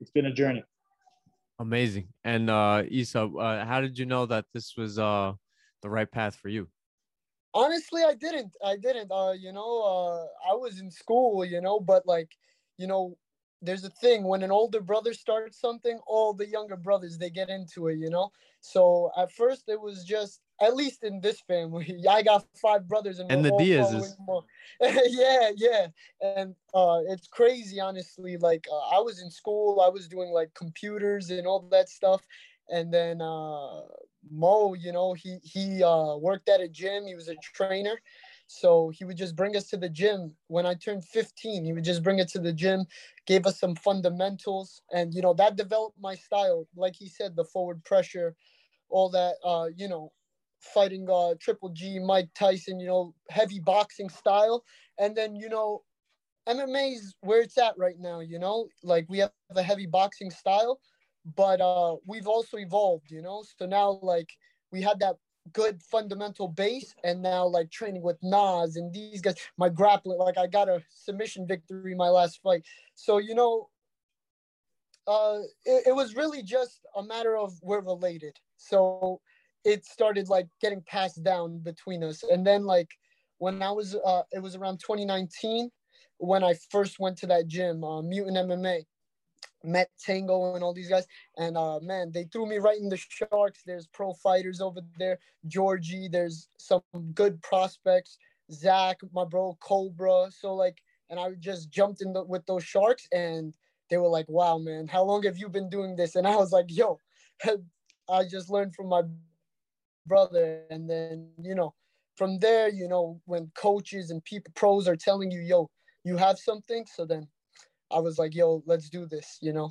it's been a journey. Amazing. And uh Issa, uh, how did you know that this was uh the right path for you? Honestly, I didn't. I didn't. Uh, you know, uh, I was in school, you know, but like, you know, there's a thing when an older brother starts something, all the younger brothers they get into it, you know. So at first it was just at least in this family, <laughs> I got five brothers and, And the all Diazes. following more- <laughs> yeah, yeah, and uh, it's crazy, honestly. Like uh, I was in school, I was doing like computers and all that stuff, and then uh, Mo, you know, he he uh, worked at a gym. He was a trainer, so he would just bring us to the gym. When I turned 15, he would just bring it to the gym, gave us some fundamentals, and you know that developed my style. Like he said, the forward pressure, all that. Uh, you know, fighting uh Triple G, Mike Tyson. You know, heavy boxing style, and then you know, MMA is where it's at right now. You know, like we have a heavy boxing style, but uh, we've also evolved. You know, so now like we had that good fundamental base and now like training with Nas and these guys, my grappling, like I got a submission victory my last fight. So, you know, uh, it, it was really just a matter of we're related. So it started like getting passed down between us. And then like when I was, uh, it was around 2019 when I first went to that gym, uh, Mutant MMA met Tango and all these guys. And uh man, they threw me right in the sharks. There's pro fighters over there, Georgie, there's some good prospects, Zach, my bro, Cobra. So like, and I just jumped in the, with those sharks and they were like, wow, man, how long have you been doing this? And I was like, yo, <laughs> I just learned from my brother. And then, you know, from there, you know, when coaches and people pros are telling you, yo, you have something, so then I was like, yo, let's do this, you know.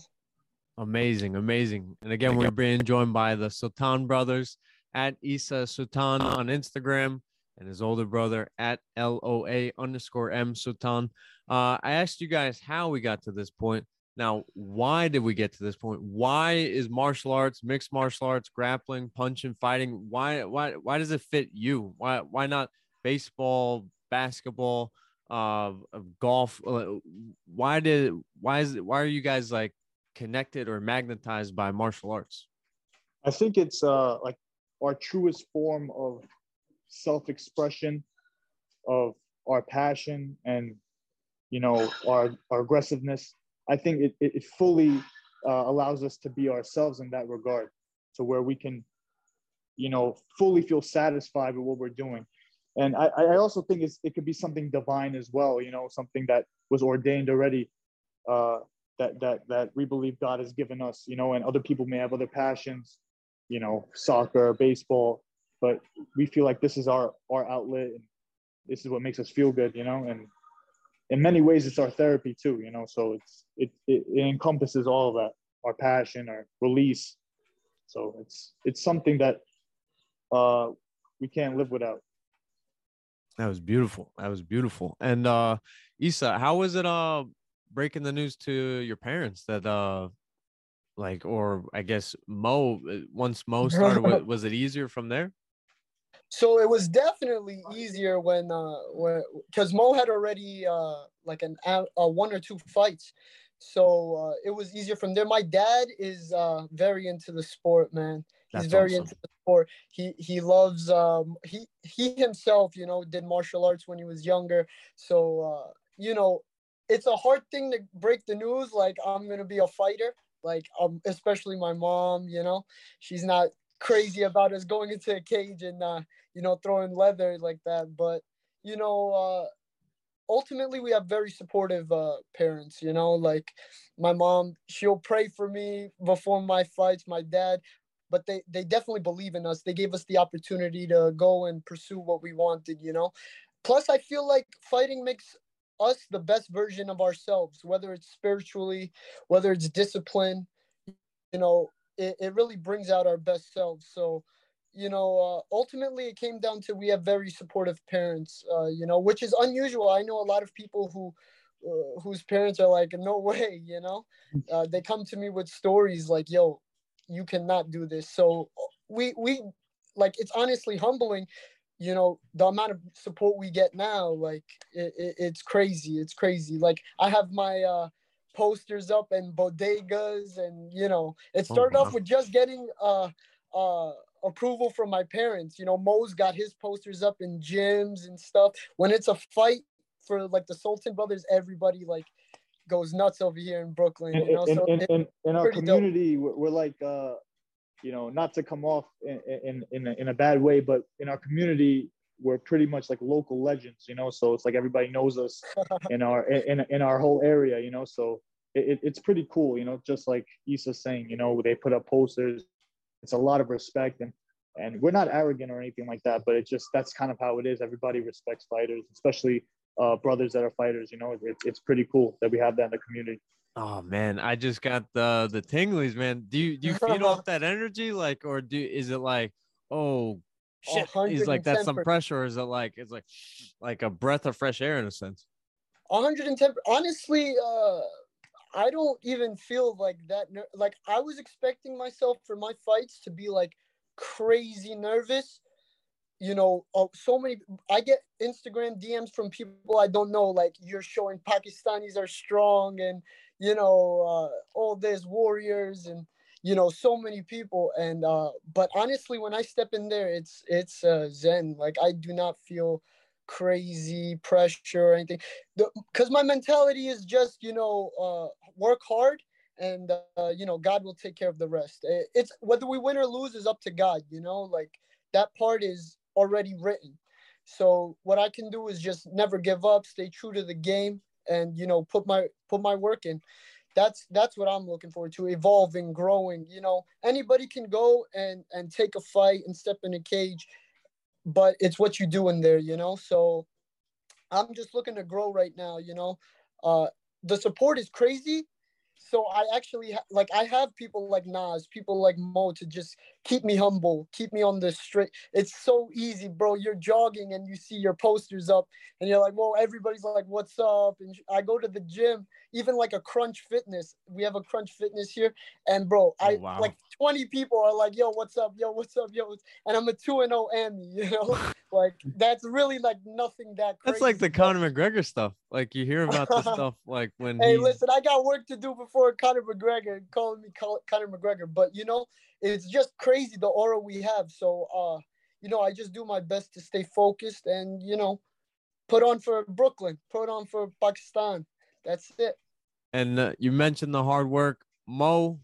Amazing, amazing. And again, we're being joined by the Sultan brothers at Isa Sultan on Instagram and his older brother at LOA underscore M Sultan. Uh, I asked you guys how we got to this point. Now, why did we get to this point? Why is martial arts, mixed martial arts, grappling, punching, fighting? Why, why, why does it fit you? Why, why not baseball, basketball, uh, golf? Uh, Why did, why is why are you guys like connected or magnetized by martial arts? I think it's uh, like our truest form of self-expression, of our passion, and you know our our aggressiveness. I think it it, fully uh, allows us to be ourselves in that regard, to where we can, you know, fully feel satisfied with what we're doing. And I, I also think it could be something divine as well, you know, something that was ordained already, uh, that that that we believe God has given us, you know, and other people may have other passions, you know, soccer, baseball, but we feel like this is our our outlet and this is what makes us feel good, you know, and in many ways it's our therapy too, you know. So it's it it, it encompasses all of that, our passion, our release. So it's it's something that uh we can't live without. That was beautiful. That was beautiful. And uh Isa, how was it uh breaking the news to your parents that uh like or I guess Mo uh, once Mo started was, <laughs> was it easier from there? So it was definitely easier when uh when because Mo had already uh like an uh, one or two fights, so uh, it was easier from there. My dad is uh very into the sport, man. He's That's very awesome. into the sport. He he loves um he he himself, you know, did martial arts when he was younger. So uh you know, it's a hard thing to break the news like I'm gonna be a fighter. Like um especially my mom, you know, she's not crazy about us going into a cage and uh you know throwing leather like that. But you know, uh ultimately we have very supportive uh parents, you know, like my mom, she'll pray for me before my fights, my dad, but they they definitely believe in us. They gave us the opportunity to go and pursue what we wanted, you know. Plus I feel like fighting makes us the best version of ourselves, whether it's spiritually, whether it's discipline, you know, it, it really brings out our best selves. So, you know, uh, ultimately it came down to we have very supportive parents, uh, you know, which is unusual. I know a lot of people who uh, whose parents are like, no <laughs> way, you know, uh, they come to me with stories like, yo, you cannot do this. So we we like it's honestly humbling you know the amount of support we get now like it, it, it's crazy it's crazy like i have my uh posters up and bodegas and you know it Oh, started wow. off with just getting uh uh approval from my parents. You know mo's got his posters up in gyms and stuff. When it's a fight for like the sultan brothers everybody like goes nuts over here in brooklyn in, you know in, so in, it- in, in our dope. community we're, we're like uh you know not to come off in in in a, in a bad way but in our community we're pretty much like local legends you know? So it's like everybody knows us <laughs> in our in, in our whole area you know? So it, it- it's pretty cool you know? Just like Issa's saying you know they put up posters it's a lot of respect and and we're not arrogant or anything like that but it's just that's kind of how it is everybody respects fighters especially uh brothers that are fighters you know it's, it's pretty cool that we have that in the community Oh man, I just got the the tinglies, man. Do you do you <laughs> feed off that energy, like, or do is it like, oh shit, is like that's some pressure, or is it like it's like like a breath of fresh air in a sense? 110 honestly uh i don't even feel like that ner- like i was expecting myself for my fights to be like crazy nervous. You know uh, so many i get instagram dms from people i don't know like you're showing pakistanis are strong and you know uh, all this warriors and you know so many people. And uh but honestly when i step in there it's it's uh zen. Like i do not feel crazy pressure or anything. Because my mentality is just you know uh work hard and uh, you know god will take care of the rest. It's whether we win or lose is up to god you know like that part is already written. So what i can do is just never give up stay true to the game and you know put my put my work in. That's that's what i'm looking forward to evolving growing you know. Anybody can go and and take a fight and step in a cage but it's what you do in there you know? So i'm just looking to grow right now you know? Uh the support is crazy. So i actually ha- like i have people like nas people like mo to just keep me humble. Keep me on the straight. It's so easy bro. You're jogging and you see your posters up and you're like well everybody's like what's up? And i go to the gym even like a crunch fitness. We have a crunch fitness here and bro oh, i Oh, wow. like 20 people are like yo what's up? Yo what's up? Yo and i'm a 2 and 0 Emmy, <laughs> you know? Like that's really like nothing that crazy That's like the Conor McGregor stuff. Like you hear about the stuff <laughs> like when Hey, he's listen, I got work to do before Conor McGregor calling me Conor McGregor, but you know, it's just crazy the aura we have. So, uh, you know, I just do my best to stay focused and you know, put on for Brooklyn, put on for Pakistan. That's it. and uh, you mentioned the hard work, Mo.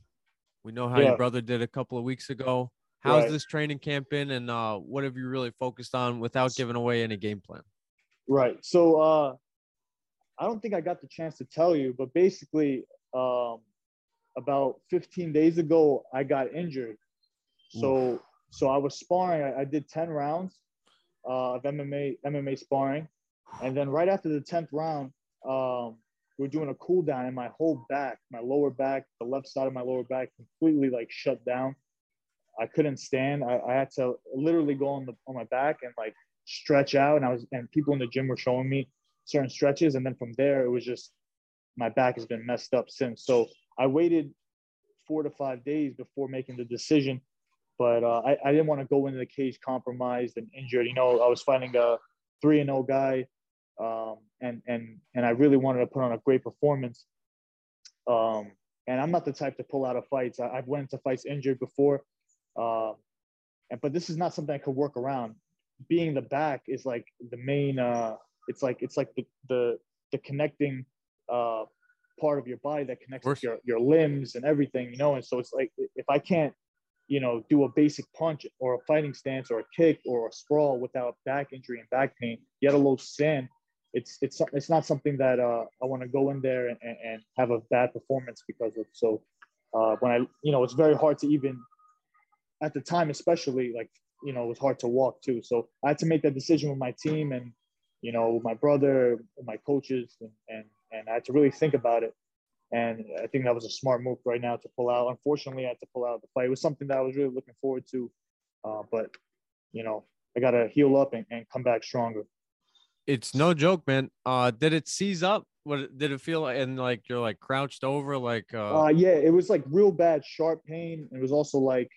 We know how Yeah. your brother did a couple of weeks ago. How's Right. this training camp been, and uh, what have you really focused on without giving away any game plan? Right. So uh I don't think I got the chance to tell you, but basically um about 15 days ago I got injured. So so I was sparring. I, I did 10 rounds uh, of MMA MMA sparring. And then right after the 10th round, um we're doing a cool down and my whole back, my lower back, the left side of my lower back completely like shut down. I couldn't stand. I, I had to literally go on the on my back and like stretch out and I was and people in the gym were showing me certain stretches and then from there it was just my back has been messed up since. So I waited four to five days before making the decision but uh, I, I didn't want to go into the cage compromised and injured. You know, I was fighting a three and zero guy, um, and and and I really wanted to put on a great performance. Um, and I'm not the type to pull out of fights. I, have went into fights injured before, um, and but this is not something I could work around. Being the back is like the main. Uh, it's like it's like the the the connecting uh, part of your body that connects with your your limbs and everything. You know, and so it's like if I can't you know, do a basic punch or a fighting stance or a kick or a sprawl without back injury and back pain, yet a low stand, it's it's it's not something that uh, I want to go in there and, and have a bad performance because of. So uh, when I, you know, it's very hard to even at the time, especially like you know, it was hard to walk too. So I had to make that decision with my team and you know, my brother, my coaches, and and and I had to really think about it and I think that was a smart move right now to pull out. Unfortunately, I had to pull out the fight. It was something that I was really looking forward to, uh, but you know, I got to heal up and, and come back stronger. It's no joke, man. Uh, did it seize up? What did it feel like? And like you're like crouched over, like uh, uh yeah, it was like real bad, sharp pain. It was also like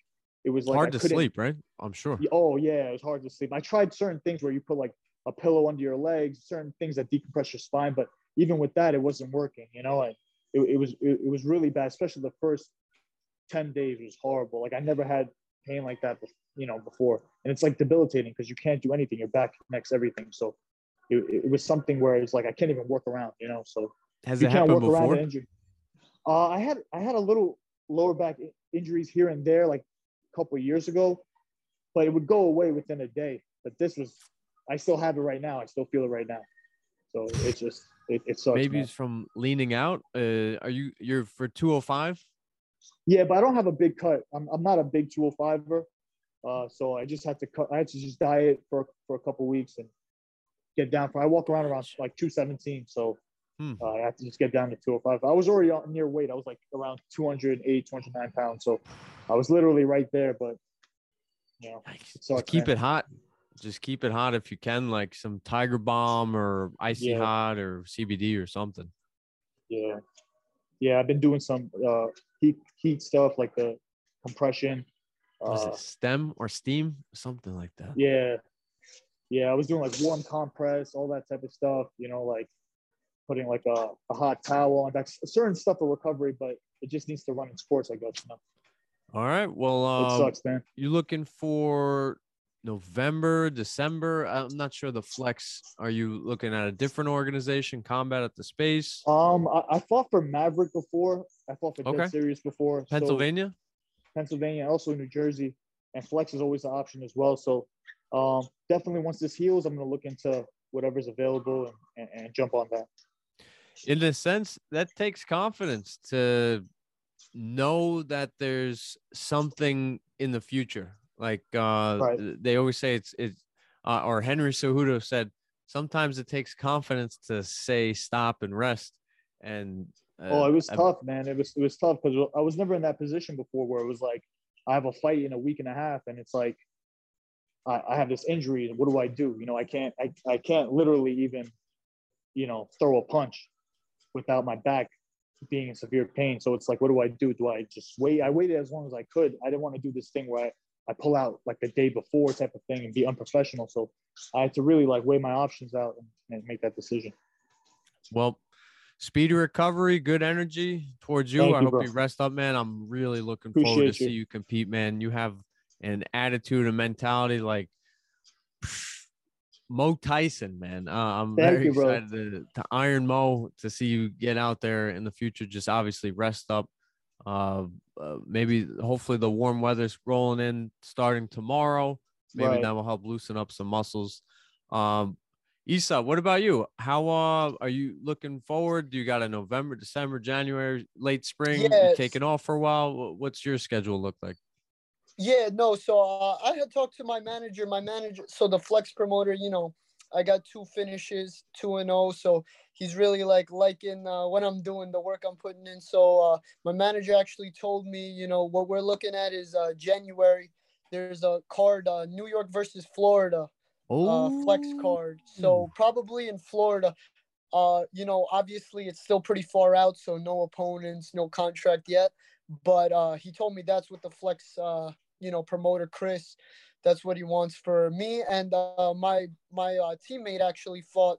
it was like hard I to sleep, right? I'm sure. Oh yeah, it was hard to sleep. I tried certain things where you put like a pillow under your legs, certain things that decompress your spine, but even with that, it wasn't working. You know, and it, it was it, it was really bad, especially the first 10 days was horrible. Like I never had pain like that, you know, before. And it's like debilitating because you can't do anything. Your back connects everything. So it, it was something where it's like, I can't even work around, you know? So has it happened before? Uh, I had, I had a little lower back injuries here and there, like a couple years ago, but it would go away within a day. But this was, I still have it right now. I still feel it right now. So it's just, it, it sucks. Maybe it's from leaning out. Uh, are you you're for 205? Yeah, but I don't have a big cut. I'm I'm not a big 205er. Uh, so I just had to cut. I had to just diet for for a couple weeks and get down. For I walk around around like 217. So hmm. uh, I have to just get down to 205. I was already near weight. I was like around 208, 209 pounds. So I was literally right there. But you know, sucks, keep man. it hot just keep it hot if you can, like some Tiger Balm or Icy yeah. Hot or CBD or something. Yeah, yeah. I've been doing some uh, heat heat stuff like the compression. Was uh, it stem or steam? Something like that. Yeah, yeah. I was doing like warm compress, all that type of stuff. You know, like putting like a, a hot towel on. That's certain stuff for recovery, but it just needs to run in sports, I guess. You know? All right. Well, um, it sucks, man. You looking for November, December. I'm not sure the flex. Are you looking at a different organization, Combat at the Space? Um, I, I fought for Maverick before. I fought for okay. Dead Series before. Pennsylvania. So, Pennsylvania, also New Jersey, and flex is always an option as well. So, um, definitely once this heals, I'm going to look into whatever's available and, and, and jump on that. In a sense, that takes confidence to know that there's something in the future like uh, right. they always say it's it's uh, or Henry Cejudo said sometimes it takes confidence to say stop and rest. And uh, oh, it was I, tough, man. It was it was tough because I was never in that position before where it was like I have a fight in a week and a half, and it's like I, I have this injury, and what do I do? You know, I can't I, I can't literally even you know throw a punch without my back being in severe pain. So it's like, what do I do? Do I just wait? I waited as long as I could. I didn't want to do this thing where I, I pull out like the day before type of thing and be unprofessional. So I had to really like weigh my options out and, and make that decision. Well, speedy recovery, good energy towards you. Thank I you, hope bro. you rest up, man. I'm really looking Appreciate forward to you. see you compete, man. You have an attitude and mentality like Mo Tyson, man. Uh, I'm Thank very you, excited to, to iron Mo to see you get out there in the future. Just obviously rest up, uh, uh, maybe hopefully the warm weather's rolling in starting tomorrow. Maybe right. that will help loosen up some muscles. Um, Isa, what about you? How uh, are you looking forward? Do you got a November, December, January, late spring? Yes. You taking off for a while? What's your schedule look like? Yeah, no. So uh, I had talked to my manager. My manager, so the flex promoter, you know, I got two finishes, two and zero. Oh, so he's really like liking uh, what I'm doing, the work I'm putting in. So uh, my manager actually told me, you know, what we're looking at is uh, January. There's a card, uh, New York versus Florida, uh, flex card. So probably in Florida. Uh, you know, obviously it's still pretty far out, so no opponents, no contract yet. But uh, he told me that's what the flex uh, you know, promoter Chris. That's what he wants for me. And uh, my my uh, teammate actually fought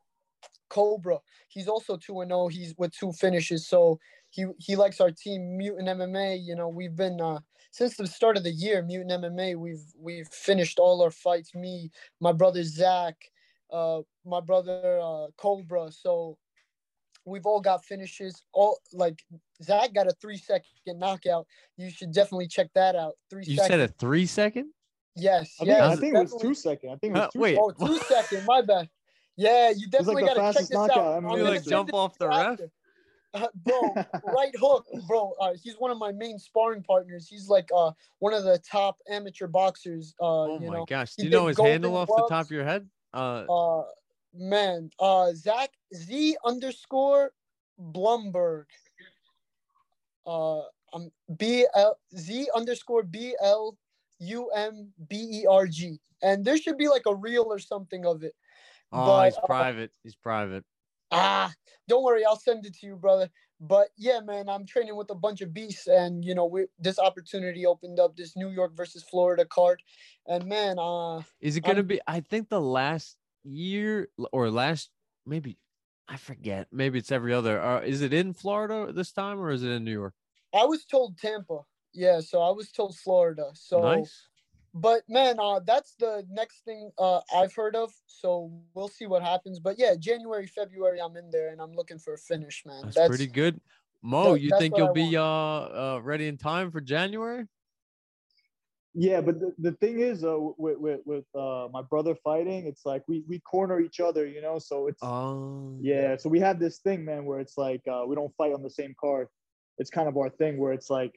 Cobra. He's also two and zero. He's with two finishes. So he he likes our team, Mutant MMA. You know, we've been uh, since the start of the year, Mutant MMA. We've we've finished all our fights. Me, my brother Zach, uh, my brother uh, Cobra. So we've all got finishes. All like Zach got a three second knockout. You should definitely check that out. Three. You seconds. said a three second? Yes. I think, yes. I think it was definitely. two second. I think it was Uh, two wait. Oh, two second. My bad. Yeah, you definitely the gotta check this knockout out. I've I'm gonna like jump off the you ref? Uh, bro, <laughs> right hook, bro. Uh, he's one of my main sparring partners. He's like uh one of the top amateur boxers. Uh, Oh you my know, gosh. Do you know his Golden handle off the top of your head? Uh uh, man, uh, Zach Z underscore Blumberg. Uh, I'm B L Z underscore B L U M B E R G, and there should be like a reel or something of it. oh, but, he's uh, private. He's private. Ah, don't worry, I'll send it to you, brother. But yeah, man, I'm training with a bunch of beasts, and you know, we this opportunity opened up this New York versus Florida card, and man, uh, Is it gonna I'm- be I think the last year or last maybe I forget. Maybe it's every other. Uh, is it in Florida this time or is it in New York? I was told Tampa. Yeah, so I was told Florida. So nice. but man, uh, that's the next thing uh, I've heard of. So we'll see what happens. But yeah, January, February, I'm in there and I'm looking for a finish, man. That's, pretty good. Mo, that- you think you'll I be uh, uh ready in time for January? Yeah, but the, the thing is, uh, with with, with uh, my brother fighting, it's like we we corner each other, you know. So it's Oh, yeah. So we have this thing, man, where it's like uh, we don't fight on the same card. It's kind of our thing, where it's like,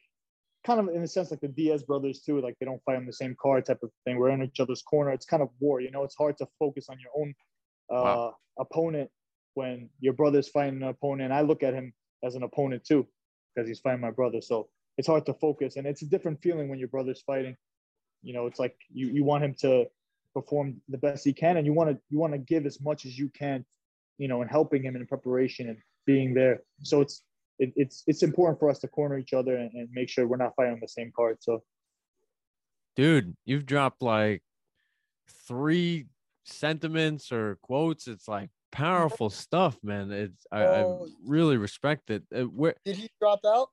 kind of in a sense, like the Diaz brothers too. Like they don't fight on the same card, type of thing. We're in each other's corner. It's kind of war, you know. It's hard to focus on your own uh, Wow. opponent when your brother's fighting an opponent. I look at him as an opponent too, because he's fighting my brother. So it's hard to focus, and it's a different feeling when your brother's fighting. You know, it's like you you want him to perform the best he can, and you want to you want to give as much as you can, you know, and helping him in preparation and being there. So it's it, it's it's important for us to corner each other and, and make sure we're not fighting on the same card. So dude, you've dropped like three sentiments or quotes. It's like powerful <laughs> stuff, man. It's I, I Oh. really respect it. Uh, where Did he drop out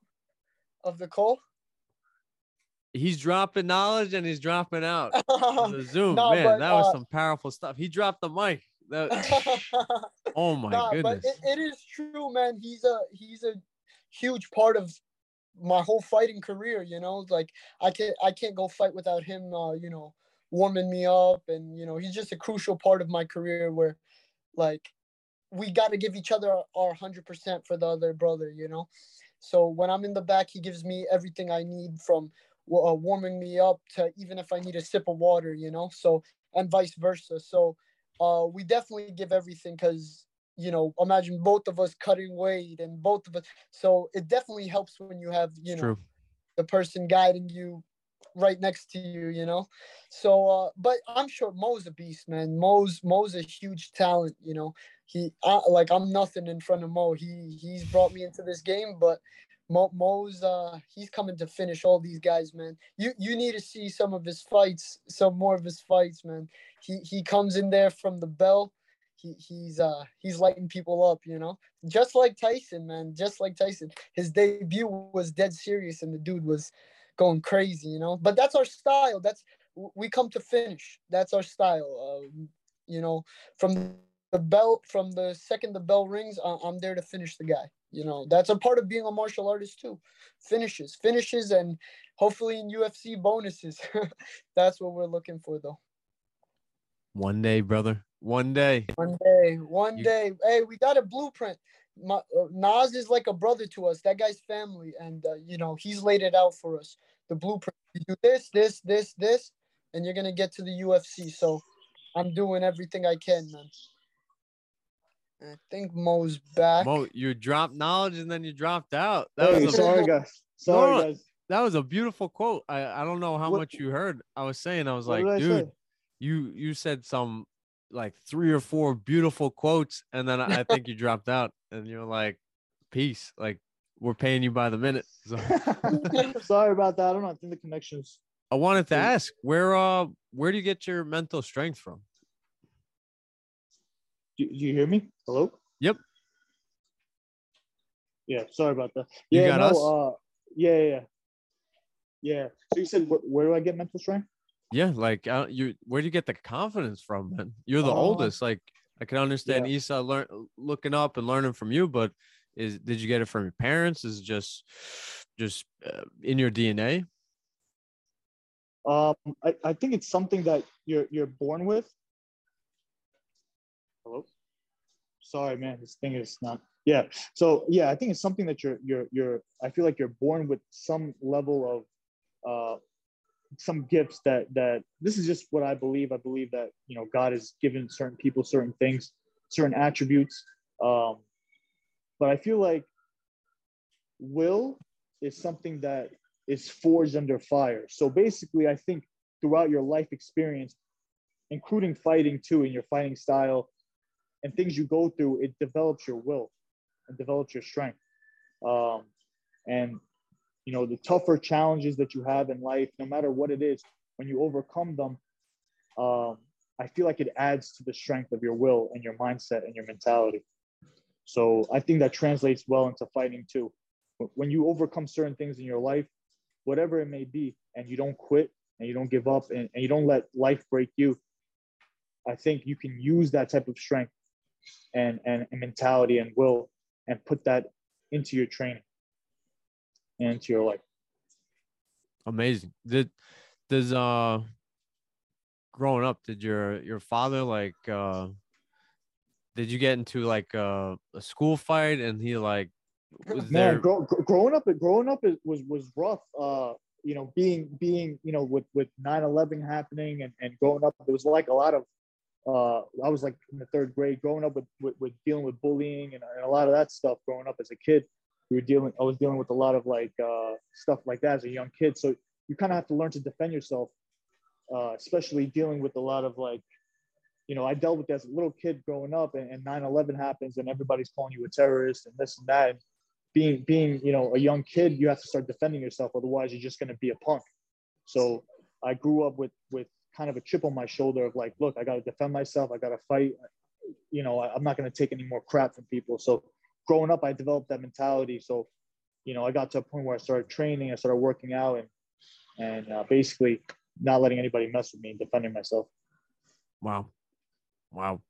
of the call? he's dropping knowledge and he's dropping out. <laughs> on the Zoom, No, man, but, that was uh, some powerful stuff. He dropped the mic. That, <laughs> oh my Nah, goodness. But it, it is true, man. He's a he's a huge part of my whole fighting career. You know, like I can't I can't go fight without him. Uh, you know, warming me up, and you know, he's just a crucial part of my career. Where, like, we got to give each other our hundred percent for the other brother. You know, so when I'm in the back, he gives me everything I need from uh, warming me up to even if I need a sip of water. You know, so and vice versa. So uh, we definitely give everything because you know imagine both of us cutting weight and both of us so it definitely helps when you have you know True. the person guiding you right next to you you know so uh but i'm sure mo's a beast man mo's mo's a huge talent you know he uh, like i'm nothing in front of mo he he's brought me into this game but Mo, Mo's uh he's coming to finish all these guys, man. You you need to see some of his fights, some more of his fights, man. He he comes in there from the bell. He he's uh he's lighting people up, you know. Just like Tyson, man. Just like Tyson. His debut was dead serious and the dude was going crazy, you know. But that's our style. That's we come to finish. That's our style. Um, you know, from the bell from the second the bell rings, I'm there to finish the guy. You know, that's a part of being a martial artist too. Finishes, finishes, and hopefully in UFC bonuses. <laughs> that's what we're looking for, though. One day, brother. One day. One day, one You- day. Hey, we got a blueprint. My, uh, Nas is like a brother to us. That guy's family, and uh, you know he's laid it out for us. The blueprint. You do this, this, this, this, and you're gonna get to the UFC. So I'm doing everything I can, man. I think Mo's back. Mo, you dropped knowledge and then you dropped out. That Hey, was a, sorry guys. Sorry No, guys. that was a beautiful quote. I, I don't know how What- much you heard. I was saying, I was like, I dude, say? you you said some like three or four beautiful quotes, and then I think you dropped out, and you're like, peace. Like we're paying you by the minute. <laughs> So <laughs> Sorry about that. I don't know. I think the connection's I wanted to ask where uh where do you get your mental strength from? Do, do you hear me? Hello? Yep. Yeah, sorry about that. You yeah, got no, us? uh yeah, yeah, yeah. Yeah. So you said where, where do I get mental strength? Yeah, like uh, you where do you get the confidence from, man? You're the Uh, oldest. Like I can understand yeah. Isa learn looking up and learning from you, but is did you get it from your parents? Is it just just uh, in your DNA? Um, I, I think it's something that you're you're born with. Hello. Sorry, man. This thing is not. Yeah. So yeah, I think it's something that you're you're you're. I feel like you're born with some level of, uh, some gifts that that this is just what I believe. I believe that you know God has given certain people certain things, certain attributes. Um, but I feel like will is something that is forged under fire. So basically, I think throughout your life experience, including fighting too, in your fighting style and things you go through, it develops your will and develops your strength. Um, and you know, the tougher challenges that you have in life, no matter what it is, when you overcome them, um, I feel like it adds to the strength of your will and your mindset and your mentality. So I think that translates well into fighting too. When you overcome certain things in your life, whatever it may be, and you don't quit and you don't give up and, and you don't let life break you, I think you can use that type of strength and, and, and mentality and will and put that into your training into your life. Amazing. Did does uh growing up, did your your father like uh did you get into like uh, a school fight and he like was Man, there grow, growing up, it growing up it was was rough. Uh, you know, being being you know with with 9/11 happening and and growing up, there was like a lot of. Uh, I was like in the third grade, growing up with with, with dealing with bullying and, and a lot of that stuff. Growing up as a kid, we were dealing. I was dealing with a lot of like uh, stuff like that as a young kid. So you kind of have to learn to defend yourself, uh, especially dealing with a lot of like you know, I dealt with as a little kid growing up and, and 9-11 happens and everybody's calling you a terrorist and this and that. And being, being, you know, a young kid, you have to start defending yourself. Otherwise you're just going to be a punk. So I grew up with, with kind of a chip on my shoulder of like, look, I got to defend myself. I got to fight. You know, I, I'm not going to take any more crap from people. So growing up, I developed that mentality. So, you know, I got to a point where I started training, I started working out and, and uh, basically not letting anybody mess with me and defending myself. Wow. Wow.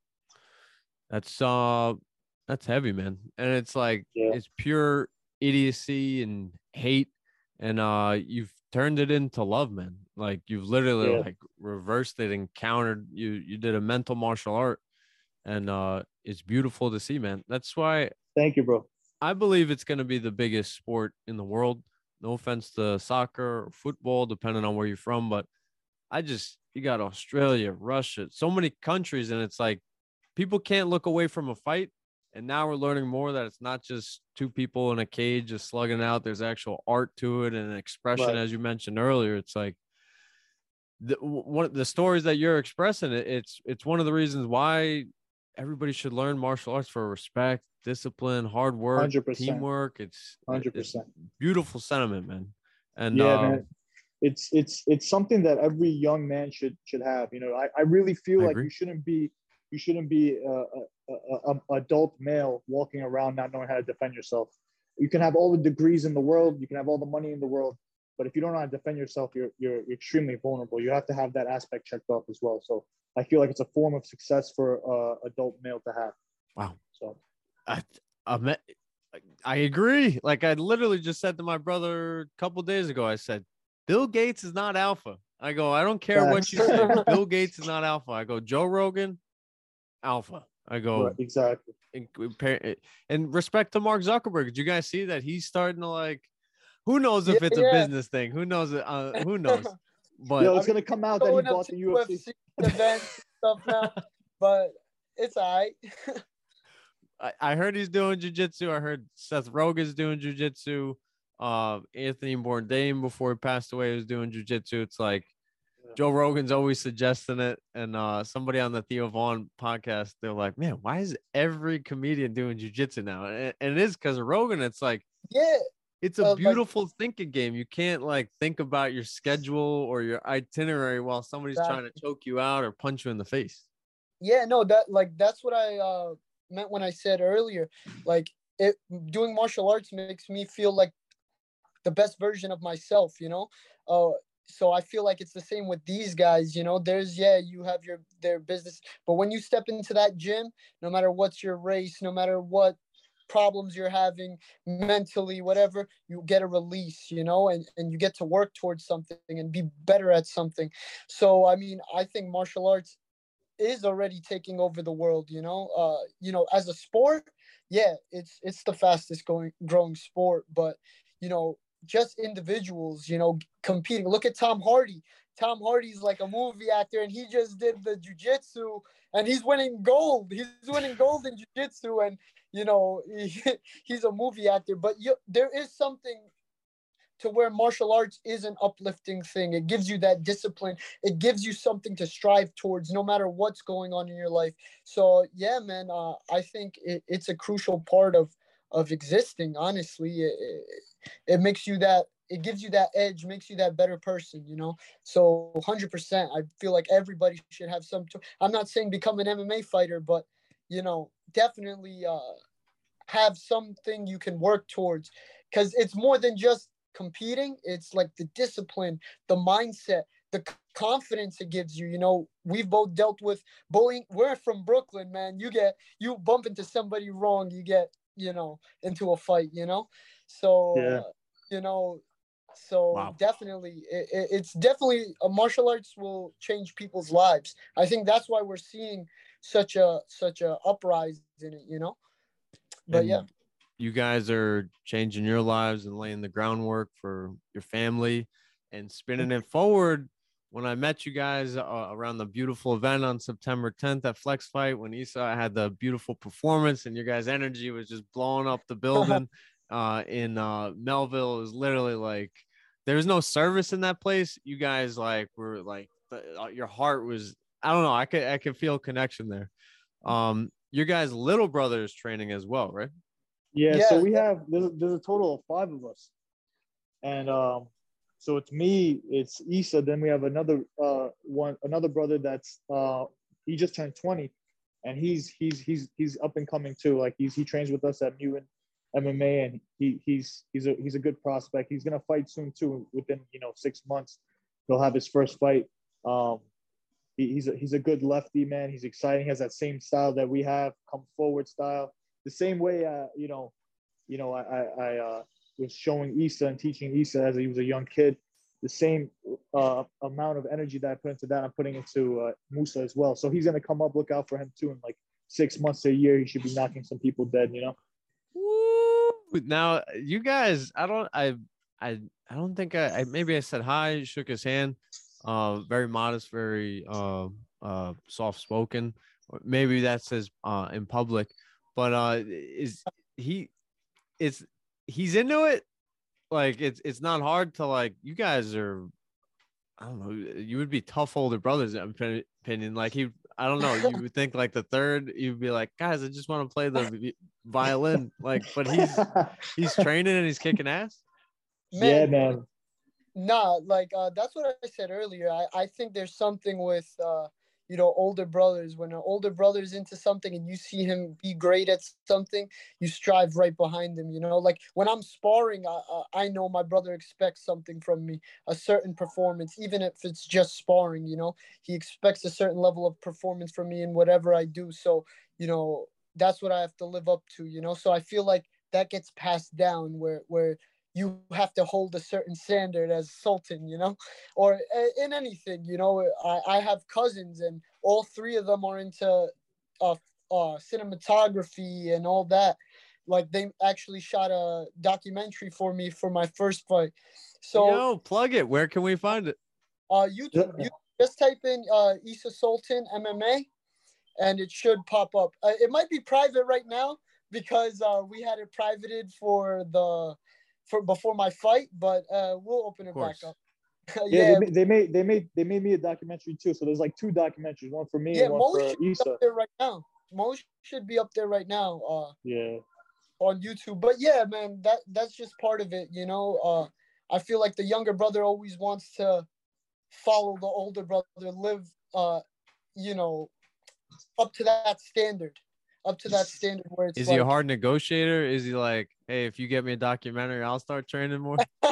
That's uh that's heavy, man. And it's like Yeah. it's pure idiocy and hate. And uh you've turned it into love, man. Like you've literally Yeah. like reversed it and countered you you did a mental martial art. And uh it's beautiful to see, man. That's why Thank you, bro. I believe it's going to be the biggest sport in the world. No offense to soccer or football, depending on where you're from, but I just you got Australia, Russia, so many countries, and it's like people can't look away from a fight. And now we're learning more that it's not just two people in a cage just slugging out. There's actual art to it and an expression, Right. as you mentioned earlier. It's like the one of the stories that you're expressing. It, it's it's one of the reasons why everybody should learn martial arts for respect, discipline, hard work, 100%. teamwork. It's Hundred it's percent. beautiful sentiment, man. And Yeah, uh, man. It's it's it's something that every young man should should have. You know, I, I really feel I like agree. you shouldn't be you shouldn't be a, a, a adult male walking around not knowing how to defend yourself. You can have all the degrees in the world, you can have all the money in the world, but if you don't know how to defend yourself, you're you're extremely vulnerable. You have to have that aspect checked off as well. So I feel like it's a form of success for uh, adult male to have. Wow. So I, I I agree. Like I literally just said to my brother a couple days ago, I said, Bill Gates is not alpha. I go, I don't care what you say. Bill Gates is not alpha. I go, Joe Rogan, alpha. I go, right, exactly. compare- and respect to Mark Zuckerberg. Did you guys see that he's starting to like? Who knows if Yeah, it's a yeah. business thing? Who knows? Uh, <laughs> who knows? But Yo, it's gonna come out that he Going bought the UFC. UFC events stuff now, <laughs> but it's all right. I, I heard he's doing jujitsu. I heard Seth Rogen's doing jujitsu. Uh, Anthony Bourdain before he passed away was doing jujitsu. It's like Joe Rogan's always suggesting it, and uh, somebody on the Theo Von podcast, they're like, "Man, why is every comedian doing jujitsu now?" And, and it is because of Rogan. It's like yeah, it's a Uh, like- beautiful thinking game. You can't like think about your schedule or your itinerary while somebody's trying to choke you out or punch you in the face. yeah no that like that's what i uh meant when i said earlier like it doing martial arts makes me feel like the best version of myself you know uh so i feel like it's the same with these guys you know there's yeah you have your their business but when you step into that gym no matter what's your race no matter what problems you're having mentally whatever you get a release you know and, and you get to work towards something and be better at something. So i mean i think martial arts is already taking over the world you know uh you know as a sport yeah it's it's the fastest going growing sport but you know just individuals you know competing. Look at tom hardy. Tom hardy's like a movie actor and he just did the jiu-jitsu and he's winning gold. He's winning gold in jiu-jitsu and you know <laughs> he, he's a movie actor but you, there is something to where martial arts is an uplifting thing. It gives you that discipline. It gives you something to strive towards no matter what's going on in your life. So yeah man uh, i think it, it's a crucial part of of existing honestly. It, it, it makes you that it gives you that edge makes you that better person you know? So 100% i feel like everybody should have some t- i'm not saying become an mma fighter but you know definitely uh have something you can work towards because it's more than just competing it's like the discipline the mindset the c- confidence it gives you you know we've both dealt with bullying we're from brooklyn man you get you bump into somebody wrong you get you know into a fight you know so Yeah. uh, you know so Wow. definitely it, it- it's definitely a martial arts will change people's lives i think that's why we're seeing such a such a uprising in it you know but And yeah you guys are changing your lives and laying the groundwork for your family and spinning it forward. When I met you guys uh, around the beautiful event on September 10th at Flex Fight, when Issa had the beautiful performance and your guys' energy was just blowing up the building <laughs> uh, in uh, Melville, it was literally like there was no service in that place. You guys like were like the, uh, your heart was. I don't know. I could I could feel connection there. Um, your guys' little brother is training as well, right? Yeah, Yeah. so we have there's, there's a total of five of us, and um, so it's me, it's Issa. Then we have another uh one another brother that's uh he just turned 20, and he's he's he's he's up and coming too. Like he's he trains with us at Mutant MMA, and he he's he's a he's a good prospect. He's gonna fight soon too. Within you know six months, he'll have his first fight. Um, he, he's a, he's a good lefty man. He's exciting. He has that same style that we have, come forward style the same way uh, you know you know i i, I uh, was showing Issa and teaching Issa as he was a young kid the same uh, amount of energy that i put into that i'm putting into uh, musa as well so he's to come up look out for him too in like six months to a year he should be knocking some people dead you know Woo! Now you guys, I don't, I, I, I don't think I, I maybe I said hi, shook his hand, uh, very modest, very uh, uh, soft spoken. Maybe that says uh in public, but uh, is he? It's he's into it. Like it's it's not hard to like. You guys are. I don't know. You would be tough older brothers, in my opinion. Like he, I don't know. You would think like the third, you'd be like, guys, I just want to play the <laughs> violin. Like, but he's he's training and he's kicking ass. yeah man Nah, like uh, that's what I said earlier. I, I think there's something with uh, you know older brothers. When an older brother's into something and you see him be great at something, you strive right behind him. You know, like when I'm sparring, I, I I know my brother expects something from me, a certain performance, even if it's just sparring. You know, he expects a certain level of performance from me in whatever I do. So you know, that's what I have to live up to. You know, so I feel like that gets passed down where where you have to hold a certain standard as sultan you know <laughs> or uh, in anything you know i, I have cousins and all three of them are into uh, uh cinematography and all that like they actually shot a documentary for me for my first fight so Yo, plug it. Where can we find it? uh youtube you just type in uh Issa Sultan MMA and it should pop up. Uh, it might be private right now because uh we had it privated for the for before my fight, but uh we'll open it back up. yeah, <laughs> yeah, they, ma- they made they made they made me a documentary too so there's like two documentaries one for me yeah, and one Mo for should be Issa up there right now. Mo should be up there right now. Uh yeah on YouTube. But yeah, man, that that's just part of it, you know. Uh I feel like the younger brother always wants to follow the older brother, live uh, you know, up to that standard. Up to that standard where it's Is like, he a hard negotiator? Is he like, hey, if you get me a documentary, I'll start training more? <laughs>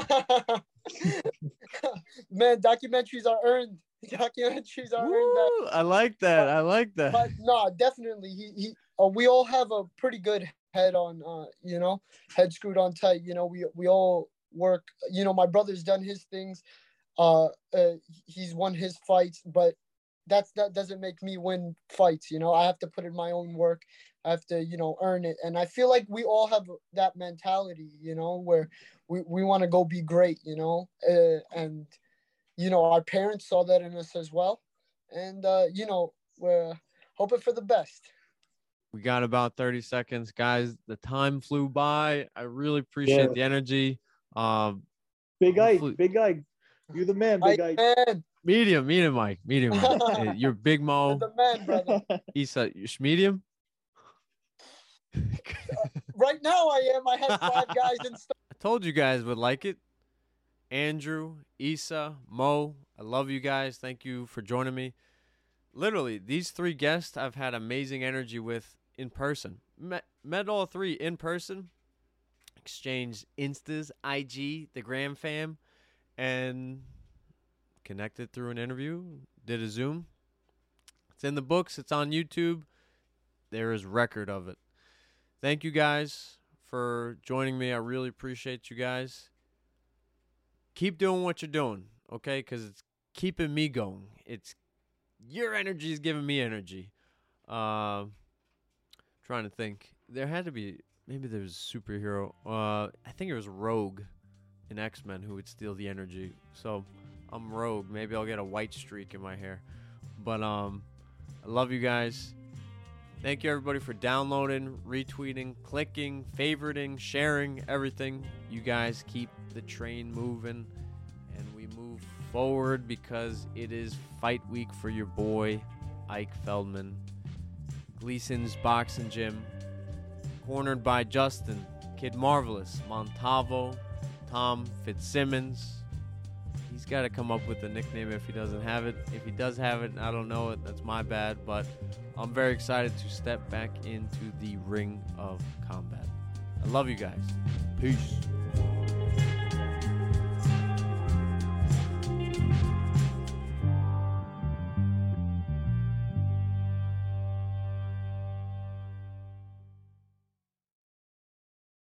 man, documentaries are earned. <laughs> Documentaries are earned. That, I like that. I like that. but no, definitely. He he. Uh, we all have a pretty good head on. Uh, you know, head screwed on tight. You know, we we all work. You know, my brother's done his things. Uh, uh he's won his fights, but that's that doesn't make me win fights. You know, I have to put in my own work. I have to, you know, earn it. And I feel like we all have that mentality. You know, where we we want to go be great. You know, uh, and you know our parents saw that in us as well and uh you know we're hoping for the best we got about 30 seconds guys the time flew by i really appreciate Yeah. the energy um Big guy Hopefully- Big guy you're the man, Big Ike. Medium medium mike medium Mike. <laughs> You're big mo the man brother <laughs> Issa you're medium <laughs> right now i am i have five guys in stock I told you guys would like it. Andrew, Issa, Mo, I love you guys. Thank you for joining me. Literally, these three guests I've had amazing energy with in person. Met, met all three in person, exchanged Instas, IG, the Gram fam, and connected through an interview, did a Zoom. It's in the books, it's on YouTube. There is record of it. Thank you guys for joining me. I really appreciate you guys. Keep doing what you're doing, okay? Because it's keeping me going. It's your energy is giving me energy. Uh, trying to think. There had to be maybe there was a superhero. Uh, I think it was Rogue in X Men who would steal the energy. So I'm Rogue. Maybe I'll get a white streak in my hair. But um, I love you guys. Thank you everybody for downloading, retweeting, clicking, favoriting, sharing, everything. You guys keep the train moving and we move forward because it is fight week for your boy Ike Feldman. Gleason's boxing gym, cornered by Justin, Kid Marvelous, Montavo, Tom Fitzsimmons. Got to come up with a nickname if he doesn't have it. If he does have it, I don't know it. That's my bad, but I'm very excited to step back into the ring of combat. I love you guys. Peace.